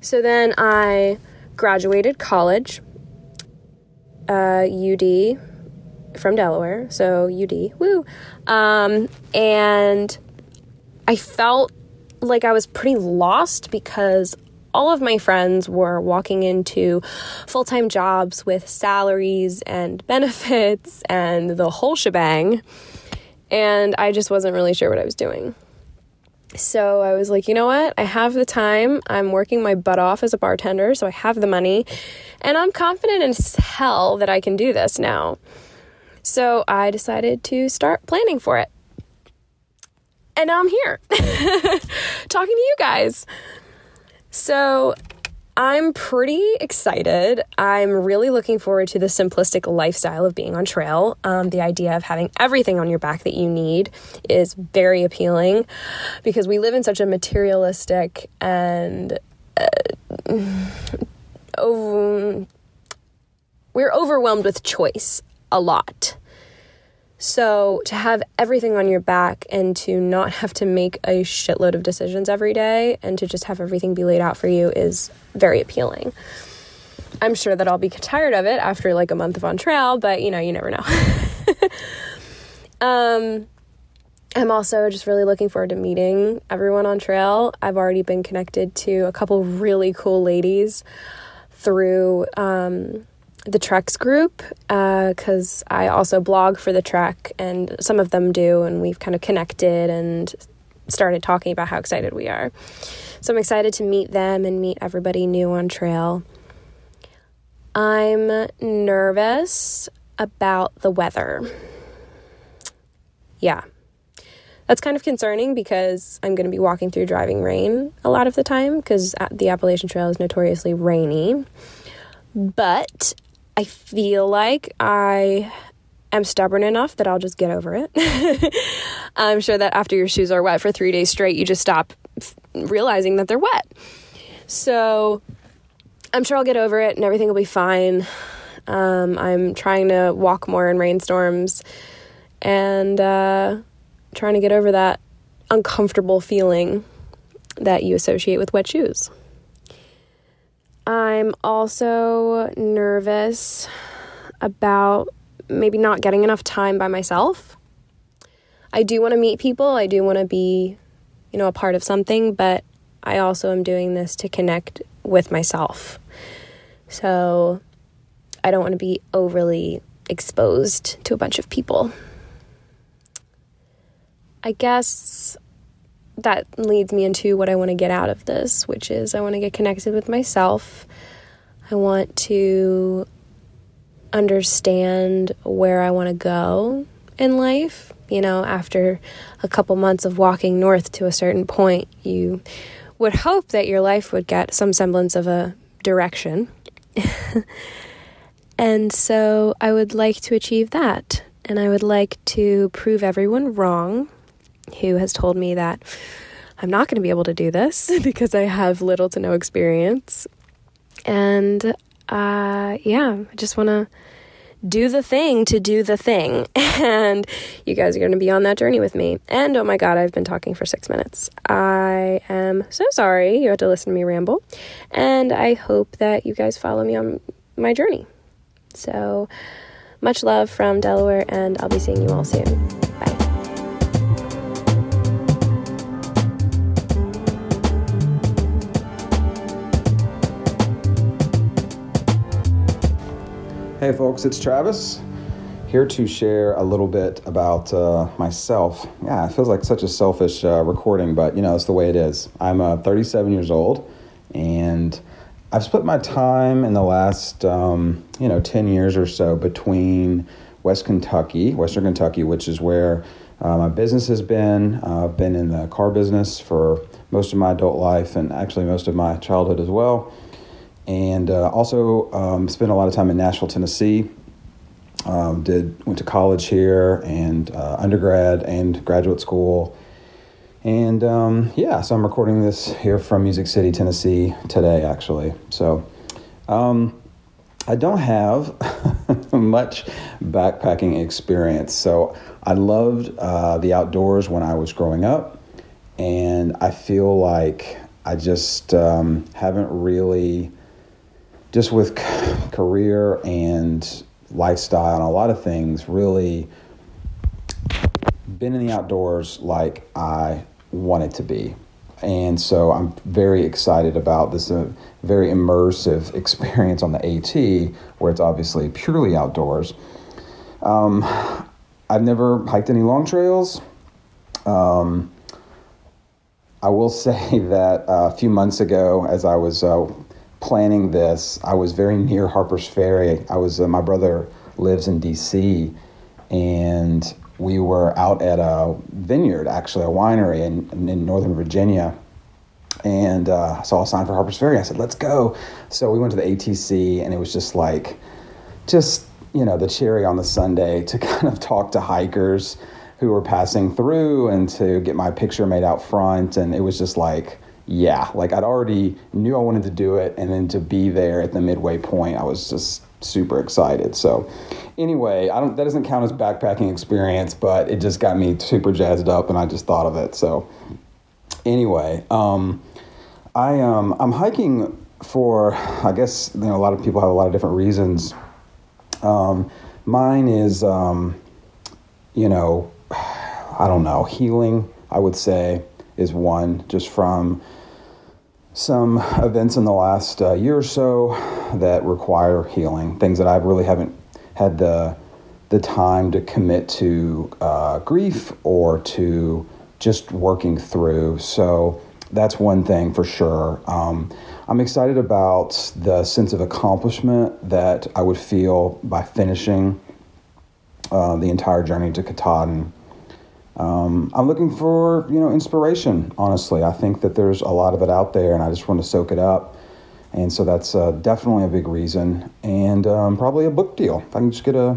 So then i graduated college uh, ud from delaware so ud woo. Um, and i felt like i was pretty lost because all of my friends were walking into full time jobs with salaries and benefits and the whole shebang. And I just wasn't really sure what I was doing. So I was like, you know what? I have the time. I'm working my butt off as a bartender, so I have the money. And I'm confident as hell that I can do this now. So I decided to start planning for it. And now I'm here talking to you guys. So I'm pretty excited. I'm really looking forward to the simplistic lifestyle of being on trail. Um, the idea of having everything on your back that you need is very appealing because we live in such a materialistic and uh, over, we're overwhelmed with choice a lot. So, to have everything on your back and to not have to make a shitload of decisions every day and to just have everything be laid out for you is very appealing. I'm sure that I'll be tired of it after like a month of on trail, but you know, you never know. um, I'm also just really looking forward to meeting everyone on trail. I've already been connected to a couple really cool ladies through um, the Treks group because uh, I also blog for the Trek, and some of them do, and we've kind of connected and started talking about how excited we are. So I'm excited to meet them and meet everybody new on trail. I'm nervous about the weather. Yeah. That's kind of concerning because I'm going to be walking through driving rain a lot of the time because the Appalachian Trail is notoriously rainy. But I feel like I am stubborn enough that I'll just get over it. I'm sure that after your shoes are wet for three days straight, you just stop realizing that they're wet. So I'm sure I'll get over it and everything will be fine. Um, I'm trying to walk more in rainstorms and uh, trying to get over that uncomfortable feeling that you associate with wet shoes. I'm also nervous about maybe not getting enough time by myself. I do want to meet people, I do want to be, you know, a part of something, but I also am doing this to connect with myself. So I don't want to be overly exposed to a bunch of people. I guess that leads me into what I want to get out of this, which is I want to get connected with myself. I want to understand where I want to go in life. You know, after a couple months of walking north to a certain point, you would hope that your life would get some semblance of a direction. and so I would like to achieve that. And I would like to prove everyone wrong who has told me that I'm not going to be able to do this because I have little to no experience. And uh, yeah, I just want to do the thing to do the thing. And you guys are going to be on that journey with me. And oh my God, I've been talking for six minutes. I am so sorry you had to listen to me ramble. And I hope that you guys follow me on my journey. So much love from Delaware, and I'll be seeing you all soon. Bye. Hey, folks, it's Travis here to share a little bit about uh, myself. Yeah, it feels like such a selfish uh, recording, but you know, it's the way it is. I'm uh, 37 years old, and I've split my time in the last, um, you know, 10 years or so between West Kentucky, Western Kentucky, which is where Uh, my business has been I've been in the car business for most of my adult life and actually most of my childhood as well. And uh, also um, spent a lot of time in Nashville, Tennessee. Um, did went to college here and uh, undergrad and graduate school. And um, yeah, so I'm recording this here from Music City, Tennessee today, actually. So um, I don't have much backpacking experience. So I loved uh, the outdoors when I was growing up, and I feel like I just um, haven't really, just with career and lifestyle and a lot of things, really been in the outdoors like I wanted to be. And so I'm very excited about this uh, very immersive experience on the AT, where it's obviously purely outdoors. Um, I've never hiked any long trails. Um, I will say that uh, a few months ago, as I was uh, planning this, I was very near Harper's Ferry. I was uh, my brother lives in D.C. and we were out at a vineyard, actually a winery in, in Northern Virginia, and uh, saw a sign for Harper's Ferry. I said, "Let's go!" So we went to the ATC, and it was just like, just you know, the cherry on the Sunday to kind of talk to hikers who were passing through and to get my picture made out front, and it was just like. Yeah, like I'd already knew I wanted to do it, and then to be there at the midway point, I was just super excited. So, anyway, I don't that doesn't count as backpacking experience, but it just got me super jazzed up, and I just thought of it. So, anyway, um, I um, I'm hiking for I guess you know a lot of people have a lot of different reasons. Um, mine is um, you know I don't know healing. I would say is one just from some events in the last uh, year or so that require healing, things that I really haven't had the the time to commit to uh, grief or to just working through. So that's one thing for sure. Um, I'm excited about the sense of accomplishment that I would feel by finishing uh, the entire journey to Katahdin. Um, I'm looking for you know inspiration. Honestly, I think that there's a lot of it out there, and I just want to soak it up. And so that's uh, definitely a big reason, and um, probably a book deal. If I can just get a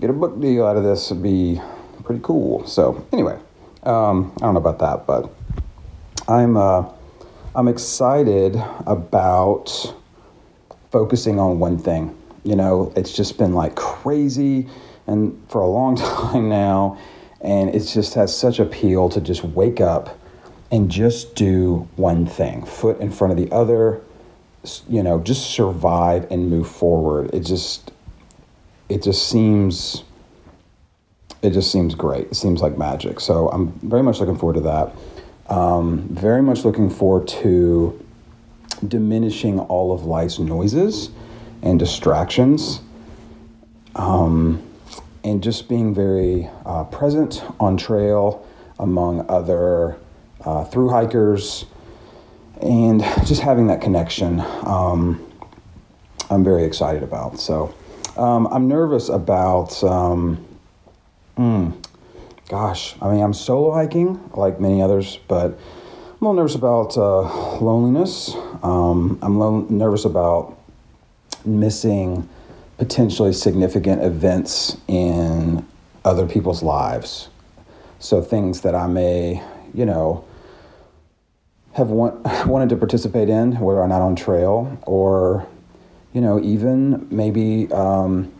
get a book deal out of this, would be pretty cool. So anyway, um, I don't know about that, but I'm uh, I'm excited about focusing on one thing. You know, it's just been like crazy, and for a long time now and it just has such appeal to just wake up and just do one thing, foot in front of the other, you know, just survive and move forward. It just, it just seems, it just seems great. It seems like magic. So I'm very much looking forward to that. Um, very much looking forward to diminishing all of life's noises and distractions. Um, and just being very uh, present on trail among other uh, through hikers and just having that connection um, i'm very excited about. So um, i'm nervous about um, mm, gosh i mean i'm solo hiking like many others but i'm a little nervous about uh, loneliness. Um, i'm lo- nervous about missing potentially significant events in other people's lives. So things that I may, you know, have want, wanted to participate in, whether or not on trail, or, you know, even maybe, um,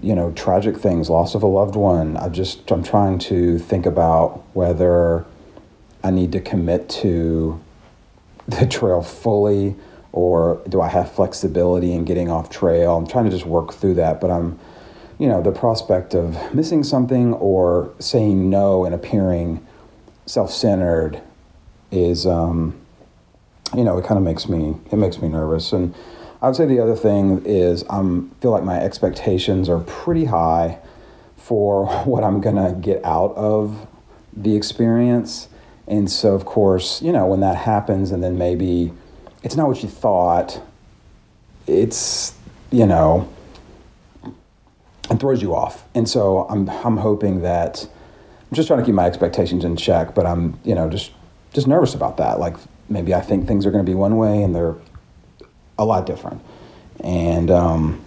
you know, tragic things, loss of a loved one. I just, I'm trying to think about whether I need to commit to the trail fully or do I have flexibility in getting off trail? I'm trying to just work through that, but I'm, you know, the prospect of missing something or saying no and appearing self-centered is, um, you know, it kind of makes me it makes me nervous. And I would say the other thing is I um, feel like my expectations are pretty high for what I'm gonna get out of the experience. And so, of course, you know, when that happens, and then maybe it's not what you thought. It's, you know, it throws you off. And so I'm, I'm hoping that I'm just trying to keep my expectations in check, but I'm, you know, just just nervous about that. Like maybe I think things are going to be one way and they're a lot different, and um,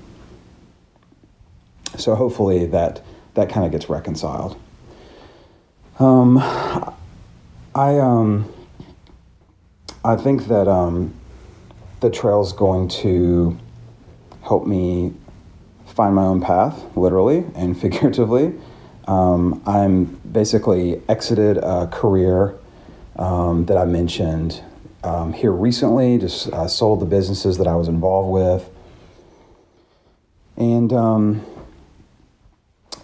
so hopefully that that kind of gets reconciled. Um, I um, I think that um, the trail's going to help me find my own path, literally and figuratively. Um, I'm basically exited a career um, that I mentioned um, here recently, just uh, sold the businesses that I was involved with. And, um,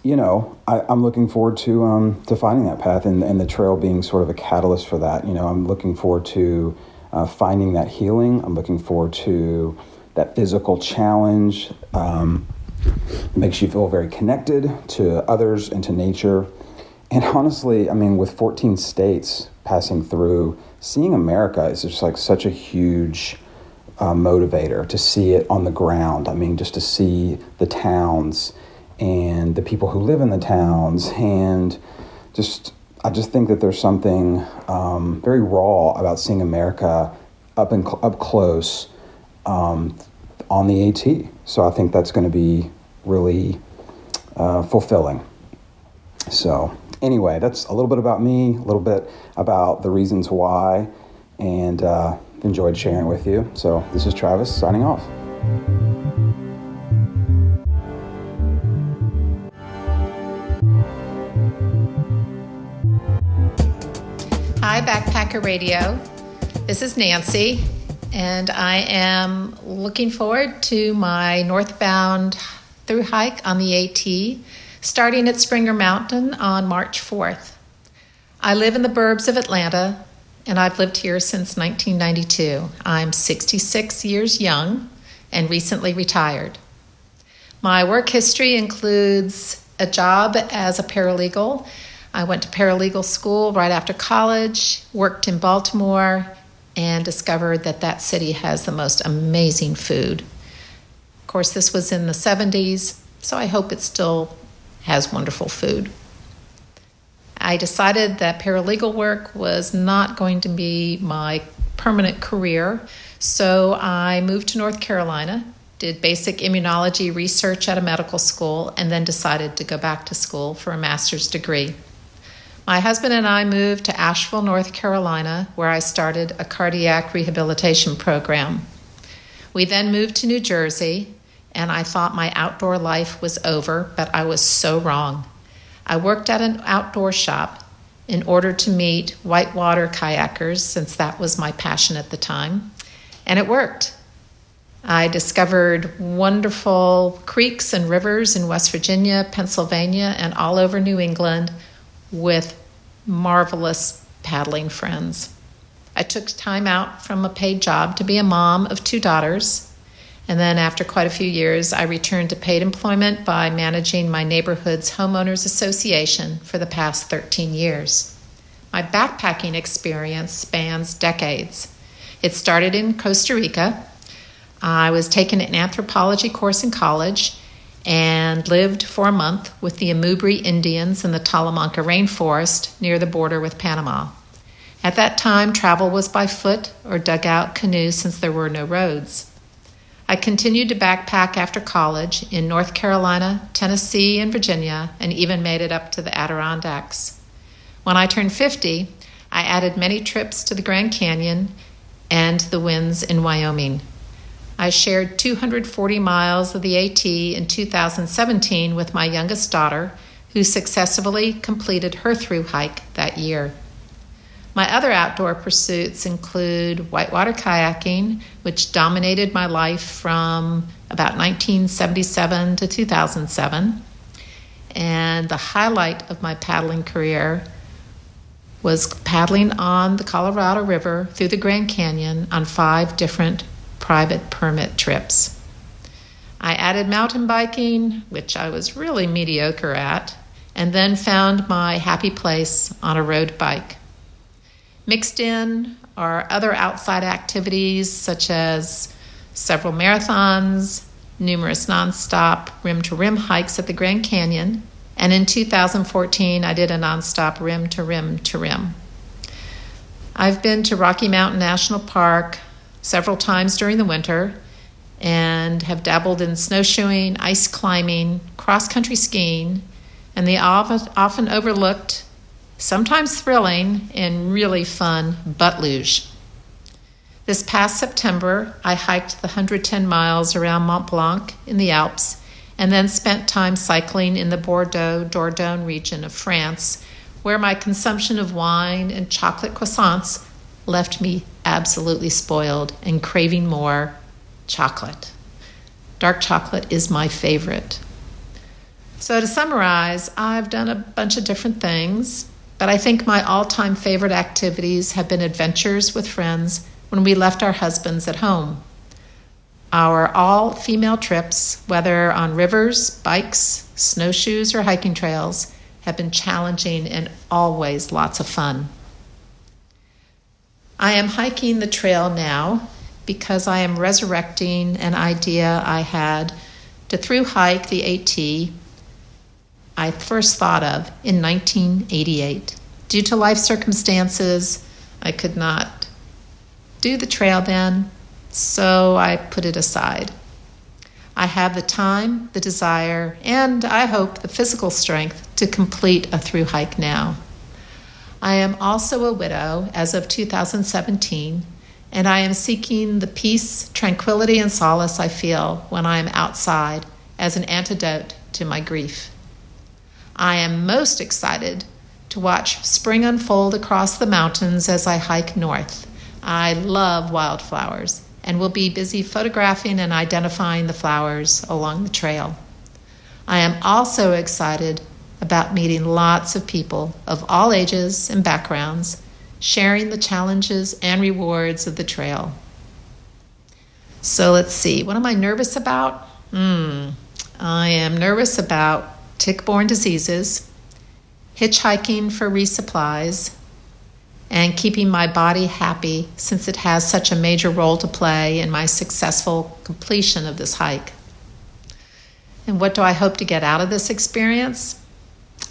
you know, I, am looking forward to, um, to finding that path and, and the trail being sort of a catalyst for that. You know, I'm looking forward to uh, finding that healing. I'm looking forward to that physical challenge. Um, makes you feel very connected to others and to nature. And honestly, I mean, with 14 states passing through, seeing America is just like such a huge uh, motivator to see it on the ground. I mean, just to see the towns and the people who live in the towns, and just I just think that there's something um, very raw about seeing America up and cl- up close um, on the AT. So I think that's going to be really uh, fulfilling. So, anyway, that's a little bit about me, a little bit about the reasons why, and uh, enjoyed sharing with you. So, this is Travis signing off. Hi, Backpacker Radio. This is Nancy, and I am looking forward to my northbound through hike on the AT, starting at Springer Mountain on March 4th. I live in the burbs of Atlanta, and I've lived here since 1992. I'm 66 years young and recently retired. My work history includes a job as a paralegal. I went to paralegal school right after college, worked in Baltimore, and discovered that that city has the most amazing food. Of course, this was in the 70s, so I hope it still has wonderful food. I decided that paralegal work was not going to be my permanent career, so I moved to North Carolina, did basic immunology research at a medical school, and then decided to go back to school for a master's degree. My husband and I moved to Asheville, North Carolina, where I started a cardiac rehabilitation program. We then moved to New Jersey, and I thought my outdoor life was over, but I was so wrong. I worked at an outdoor shop in order to meet whitewater kayakers, since that was my passion at the time, and it worked. I discovered wonderful creeks and rivers in West Virginia, Pennsylvania, and all over New England with marvelous paddling friends. I took time out from a paid job to be a mom of two daughters and then, after quite a few years, I returned to paid employment by managing my neighborhood's homeowners association for the past 13 years. My backpacking experience spans decades. It started in Costa Rica. I was taking an anthropology course in college and lived for a month with the Amubri Indians in the Talamanca rainforest near the border with Panama. At that time, travel was by foot or dugout canoe since there were no roads. I continued to backpack after college in North Carolina, Tennessee, and Virginia, and even made it up to the Adirondacks. When I turned 50, I added many trips to the Grand Canyon and the winds in Wyoming. I shared 240 miles of the AT in 2017 with my youngest daughter, who successfully completed her through hike that year. My other outdoor pursuits include whitewater kayaking, which dominated my life from about 1977 to 2007. And the highlight of my paddling career was paddling on the Colorado River through the Grand Canyon on five different private permit trips. I added mountain biking, which I was really mediocre at, and then found my happy place on a road bike. Mixed in are other outside activities such as several marathons, numerous nonstop rim to rim hikes at the Grand Canyon, And in 2014, I did a nonstop rim to rim to rim. I've been to Rocky Mountain National Park several times during the winter and have dabbled in snowshoeing, ice climbing, cross country skiing, and the often overlooked, sometimes thrilling, and really fun butt luge. This past September, I hiked the 110 miles around Mont Blanc in the Alps and then spent time cycling in the Bordeaux Dordogne region of France, where my consumption of wine and chocolate croissants left me absolutely spoiled and craving more chocolate. Dark chocolate is my favorite. So, to summarize, I've done a bunch of different things, but I think my all time favorite activities have been adventures with friends when we left our husbands at home. Our all female trips, whether on rivers, bikes, snowshoes, or hiking trails, have been challenging and always lots of fun. I am hiking the trail now because I am resurrecting an idea I had to through hike the AT I first thought of in 1988. Due to life circumstances, I could not do the trail then, so I put it aside. I have the time, the desire, and I hope the physical strength to complete a through hike now. I am also a widow as of 2017, and I am seeking the peace, tranquility, and solace I feel when I am outside as an antidote to my grief. I am most excited to watch spring unfold across the mountains as I hike north. I love wildflowers and will be busy photographing and identifying the flowers along the trail. I am also excited about meeting lots of people of all ages and backgrounds, sharing the challenges and rewards of the trail. So let's see, what am I nervous about? Hmm, I am nervous about tick borne diseases, hitchhiking for resupplies, and keeping my body happy since it has such a major role to play in my successful completion of this hike. And what do I hope to get out of this experience?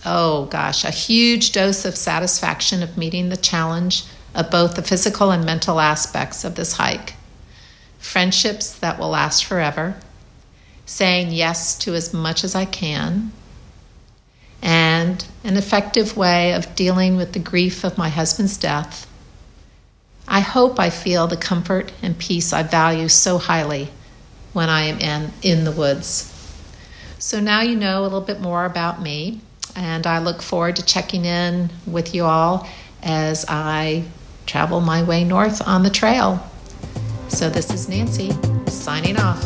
Oh gosh, a huge dose of satisfaction of meeting the challenge of both the physical and mental aspects of this hike. Friendships that will last forever, saying yes to as much as I can, and an effective way of dealing with the grief of my husband's death. I hope I feel the comfort and peace I value so highly when I am in, in the woods. So now you know a little bit more about me, and I look forward to checking in with you all as I travel my way north on the trail. So this is Nancy signing off.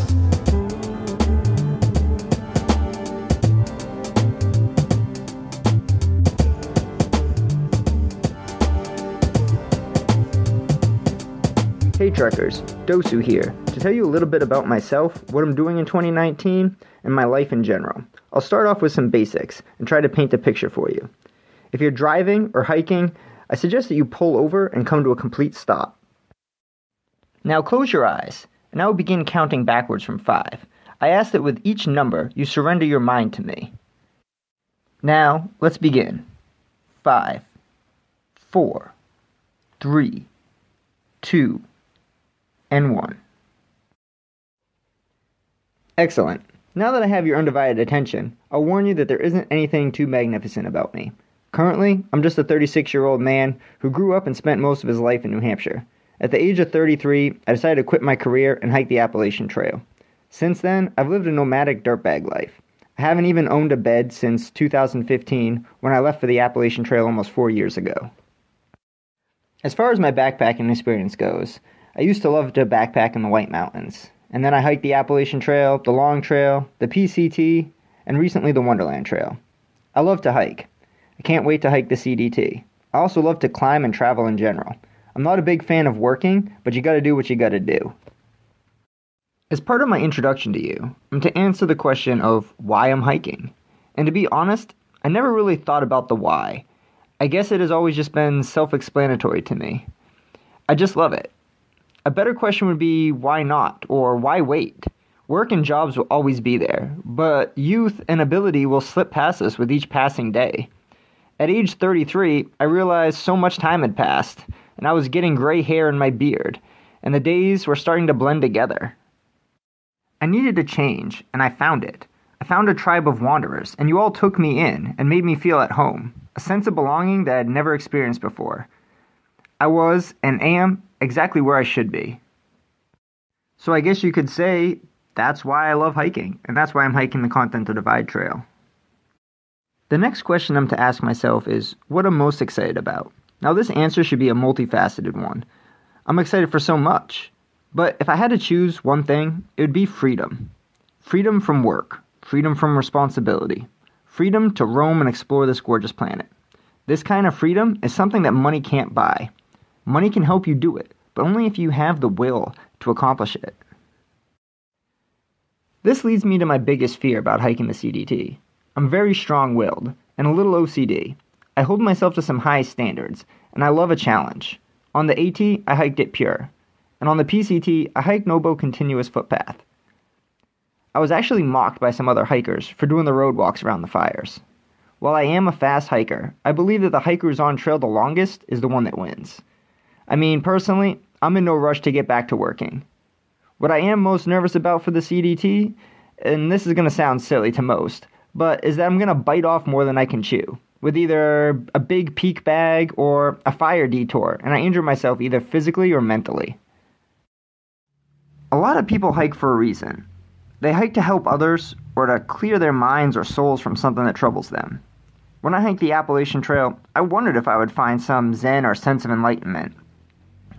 Hey Trekkers, Dosu here, to tell you a little bit about myself, what I'm doing in 2019, and my life in general. I'll start off with some basics and try to paint a picture for you. If you're driving or hiking, I suggest that you pull over and come to a complete stop. Now close your eyes, and I will begin counting backwards from 5. I ask that with each number you surrender your mind to me. Now, let's begin. Five, four, three, two and 1. Excellent. Now that I have your undivided attention, I'll warn you that there isn't anything too magnificent about me. Currently, I'm just a 36 year old man who grew up and spent most of his life in New Hampshire. At the age of 33, I decided to quit my career and hike the Appalachian Trail. Since then, I've lived a nomadic dirtbag life. I haven't even owned a bed since 2015 when I left for the Appalachian Trail almost four years ago. As far as my backpacking experience goes, I used to love to backpack in the White Mountains, and then I hiked the Appalachian Trail, the Long Trail, the PCT, and recently the Wonderland Trail. I love to hike. I can't wait to hike the CDT. I also love to climb and travel in general. I'm not a big fan of working, but you gotta do what you gotta do. As part of my introduction to you, I'm to answer the question of why I'm hiking. And to be honest, I never really thought about the why. I guess it has always just been self explanatory to me. I just love it. A better question would be why not or why wait? Work and jobs will always be there, but youth and ability will slip past us with each passing day. At age 33, I realized so much time had passed, and I was getting gray hair in my beard, and the days were starting to blend together. I needed a change, and I found it. I found a tribe of wanderers, and you all took me in and made me feel at home, a sense of belonging that I had never experienced before. I was, and am, exactly where I should be. So I guess you could say that's why I love hiking, and that's why I'm hiking the Continental Divide Trail. The next question I'm to ask myself is what I'm most excited about. Now, this answer should be a multifaceted one. I'm excited for so much, but if I had to choose one thing, it would be freedom. Freedom from work, freedom from responsibility, freedom to roam and explore this gorgeous planet. This kind of freedom is something that money can't buy. Money can help you do it, but only if you have the will to accomplish it. This leads me to my biggest fear about hiking the CDT. I'm very strong willed and a little OCD. I hold myself to some high standards, and I love a challenge. On the AT, I hiked it pure, and on the PCT, I hiked Nobo Continuous Footpath. I was actually mocked by some other hikers for doing the road walks around the fires. While I am a fast hiker, I believe that the hiker who's on trail the longest is the one that wins. I mean, personally, I'm in no rush to get back to working. What I am most nervous about for the CDT, and this is going to sound silly to most, but is that I'm going to bite off more than I can chew with either a big peak bag or a fire detour, and I injure myself either physically or mentally. A lot of people hike for a reason. They hike to help others or to clear their minds or souls from something that troubles them. When I hiked the Appalachian Trail, I wondered if I would find some zen or sense of enlightenment.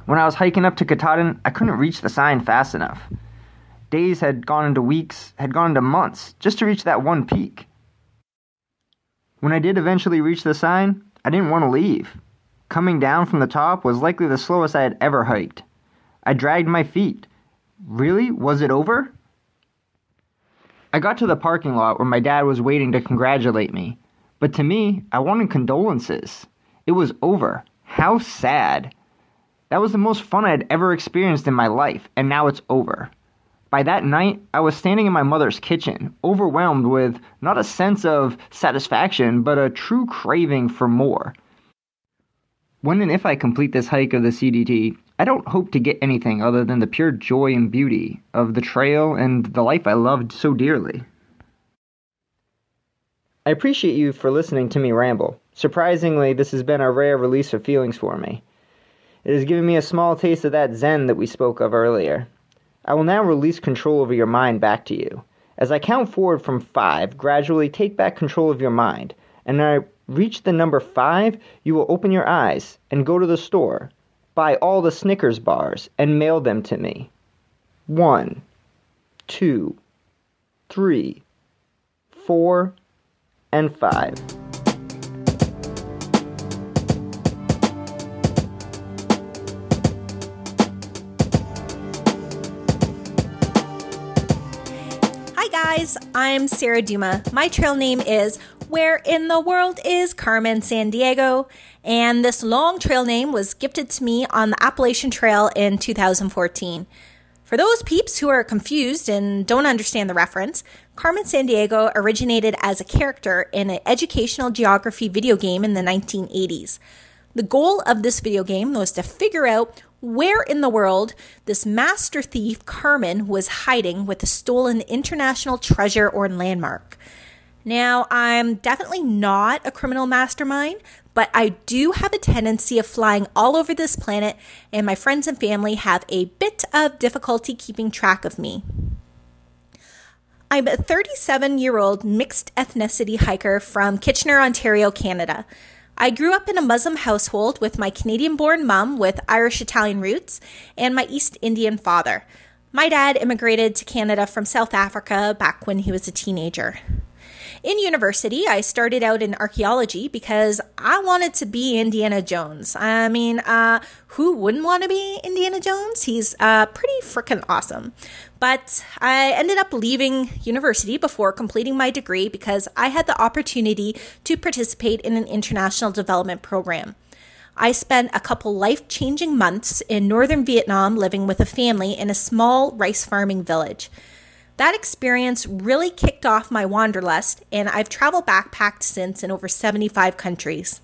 When I was hiking up to Katahdin, I couldn't reach the sign fast enough. Days had gone into weeks, had gone into months, just to reach that one peak. When I did eventually reach the sign, I didn't want to leave. Coming down from the top was likely the slowest I had ever hiked. I dragged my feet. Really? Was it over? I got to the parking lot where my dad was waiting to congratulate me. But to me, I wanted condolences. It was over. How sad. That was the most fun I had ever experienced in my life, and now it's over. By that night, I was standing in my mother's kitchen, overwhelmed with not a sense of satisfaction, but a true craving for more. When and if I complete this hike of the CDT, I don't hope to get anything other than the pure joy and beauty of the trail and the life I loved so dearly. I appreciate you for listening to me ramble. Surprisingly, this has been a rare release of feelings for me. It has given me a small taste of that zen that we spoke of earlier. I will now release control over your mind back to you. As I count forward from five, gradually take back control of your mind. And when I reach the number five, you will open your eyes and go to the store, buy all the Snickers bars, and mail them to me. One, two, three, four, and five. Guys, I'm Sarah Duma. My trail name is Where in the World is Carmen Sandiego? And this long trail name was gifted to me on the Appalachian Trail in 2014. For those peeps who are confused and don't understand the reference, Carmen Sandiego originated as a character in an educational geography video game in the 1980s. The goal of this video game was to figure out where in the world this master thief Carmen was hiding with a stolen international treasure or landmark. Now, I'm definitely not a criminal mastermind, but I do have a tendency of flying all over this planet, and my friends and family have a bit of difficulty keeping track of me. I'm a 37 year old mixed ethnicity hiker from Kitchener, Ontario, Canada. I grew up in a Muslim household with my Canadian born mom with Irish Italian roots and my East Indian father. My dad immigrated to Canada from South Africa back when he was a teenager. In university, I started out in archaeology because I wanted to be Indiana Jones. I mean, uh, who wouldn't want to be Indiana Jones? He's uh, pretty freaking awesome. But I ended up leaving university before completing my degree because I had the opportunity to participate in an international development program. I spent a couple life changing months in northern Vietnam living with a family in a small rice farming village. That experience really kicked off my wanderlust, and I've traveled backpacked since in over 75 countries.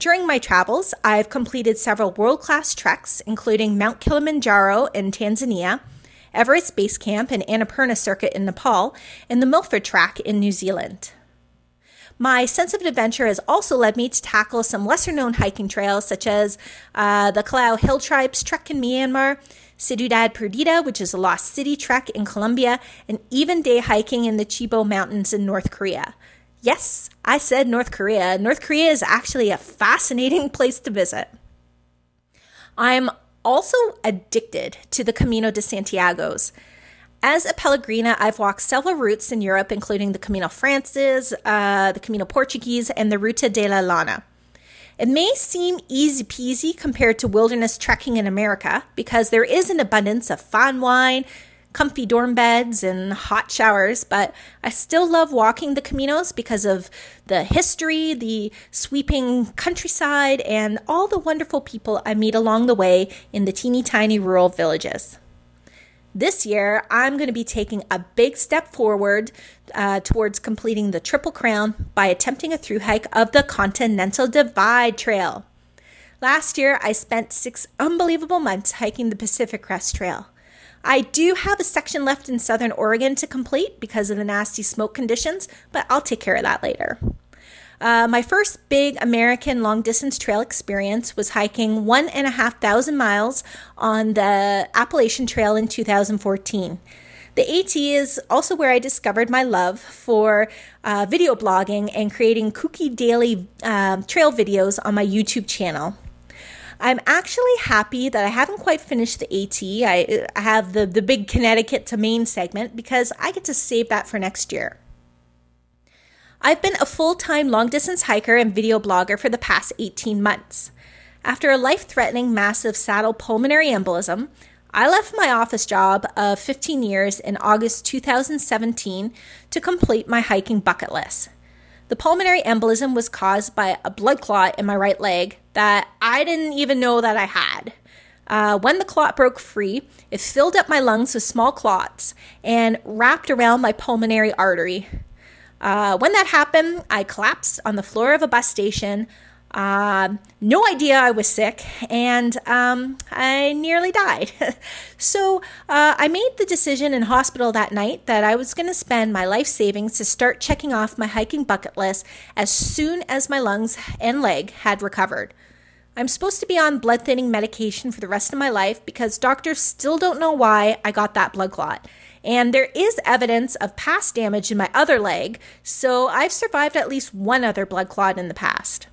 During my travels, I've completed several world class treks, including Mount Kilimanjaro in Tanzania, Everest Base Camp and Annapurna Circuit in Nepal, and the Milford Track in New Zealand. My sense of adventure has also led me to tackle some lesser known hiking trails, such as uh, the Kalaw Hill Tribes Trek in Myanmar, Ciudad Perdida, which is a lost city trek in Colombia, and even day hiking in the Chilbo Mountains in North Korea. Yes, I said North Korea. North Korea is actually a fascinating place to visit. I'm also addicted to the Camino de Santiago's. As a Pellegrina, I've walked several routes in Europe, including the Camino Frances, uh, the Camino Portuguese, and the Ruta de la Lana. It may seem easy peasy compared to wilderness trekking in America because there is an abundance of fine wine, comfy dorm beds and hot showers, but I still love walking the Caminos because of the history, the sweeping countryside, and all the wonderful people I meet along the way in the teeny tiny rural villages. This year, I'm going to be taking a big step forward uh, towards completing the Triple Crown by attempting a through hike of the Continental Divide Trail. Last year, I spent six unbelievable months hiking the Pacific Crest Trail. I do have a section left in southern Oregon to complete because of the nasty smoke conditions, but I'll take care of that later. Uh, my first big American long distance trail experience was hiking one and a half thousand miles on the Appalachian Trail in 2014. The AT is also where I discovered my love for uh, video blogging and creating kooky daily uh, trail videos on my YouTube channel. I'm actually happy that I haven't quite finished the AT. I, I have the, the big Connecticut to Maine segment because I get to save that for next year. I've been a full time long distance hiker and video blogger for the past 18 months. After a life threatening massive saddle pulmonary embolism, I left my office job of 15 years in August 2017 to complete my hiking bucket list. The pulmonary embolism was caused by a blood clot in my right leg that I didn't even know that I had. Uh, when the clot broke free, it filled up my lungs with small clots and wrapped around my pulmonary artery. Uh, when that happened, I collapsed on the floor of a bus station uh, no idea I was sick, and um, I nearly died. so uh, I made the decision in hospital that night that I was going to spend my life savings to start checking off my hiking bucket list as soon as my lungs and leg had recovered. I'm supposed to be on blood thinning medication for the rest of my life because doctors still don't know why I got that blood clot. And there is evidence of past damage in my other leg, so I've survived at least one other blood clot in the past.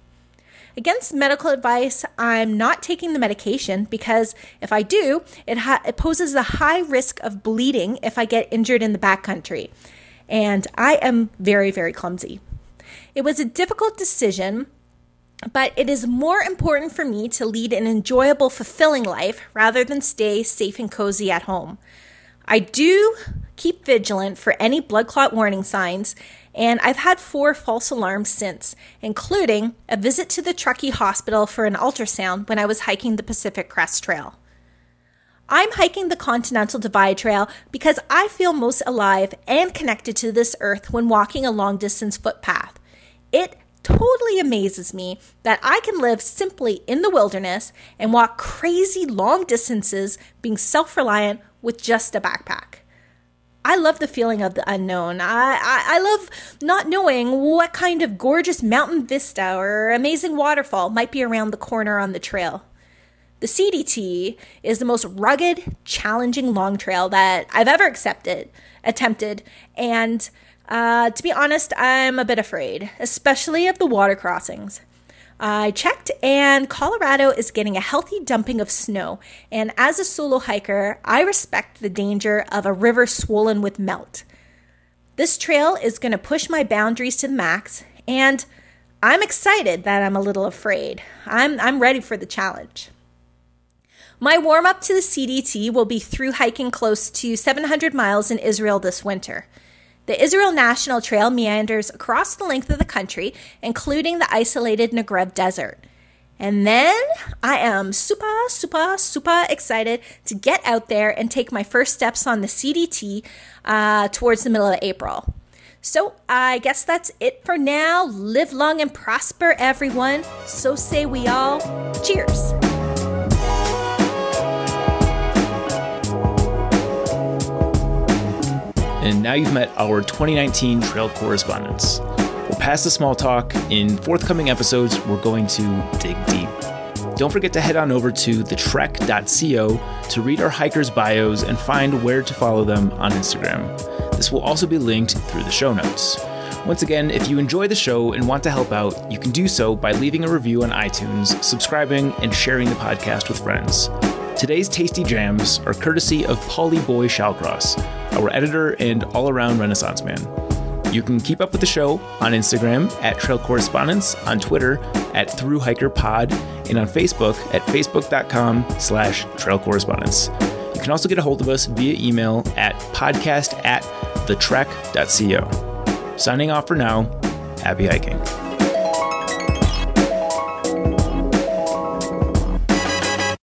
Against medical advice, I'm not taking the medication because if I do, it, ha- it poses a high risk of bleeding if I get injured in the backcountry. And I am very, very clumsy. It was a difficult decision, but it is more important for me to lead an enjoyable, fulfilling life rather than stay safe and cozy at home. I do keep vigilant for any blood clot warning signs and I've had four false alarms since, including a visit to the Truckee Hospital for an ultrasound when I was hiking the Pacific Crest Trail. I'm hiking the Continental Divide Trail because I feel most alive and connected to this earth when walking a long distance footpath. It totally amazes me that I can live simply in the wilderness and walk crazy long distances being self reliant with just a backpack. I love the feeling of the unknown. I, I, I, love not knowing what kind of gorgeous mountain vista or amazing waterfall might be around the corner on the trail. The CDT is the most rugged, challenging long trail that I've ever accepted, attempted, and uh, to be honest, I'm a bit afraid, especially of the water crossings. I checked, and Colorado is getting a healthy dumping of snow. And as a solo hiker, I respect the danger of a river swollen with melt. This trail is going to push my boundaries to the max, and I'm excited that I'm a little afraid. I'm, I'm ready for the challenge. My warm up to the CDT will be through hiking close to 700 miles in Israel this winter. The Israel National Trail meanders across the length of the country, including the isolated Negev Desert. And then I am super, super, super excited to get out there and take my first steps on the CDT uh, towards the middle of April. So I guess that's it for now. Live long and prosper, everyone. So say we all. Cheers. And now you've met our 2019 trail correspondents. We'll pass the small talk. In forthcoming episodes, we're going to dig deep. Don't forget to head on over to thetrek.co to read our hikers' bios and find where to follow them on Instagram. This will also be linked through the show notes. Once again, if you enjoy the show and want to help out, you can do so by leaving a review on iTunes, subscribing, and sharing the podcast with friends. Today's tasty jams are courtesy of Paulie Boy Shallcross, our editor and all around Renaissance man. You can keep up with the show on Instagram at Trail Correspondence, on Twitter at Through Hiker Pod, and on Facebook at facebook.com slash trail correspondence. You can also get a hold of us via email at podcast at thetrek.co. Signing off for now, happy hiking.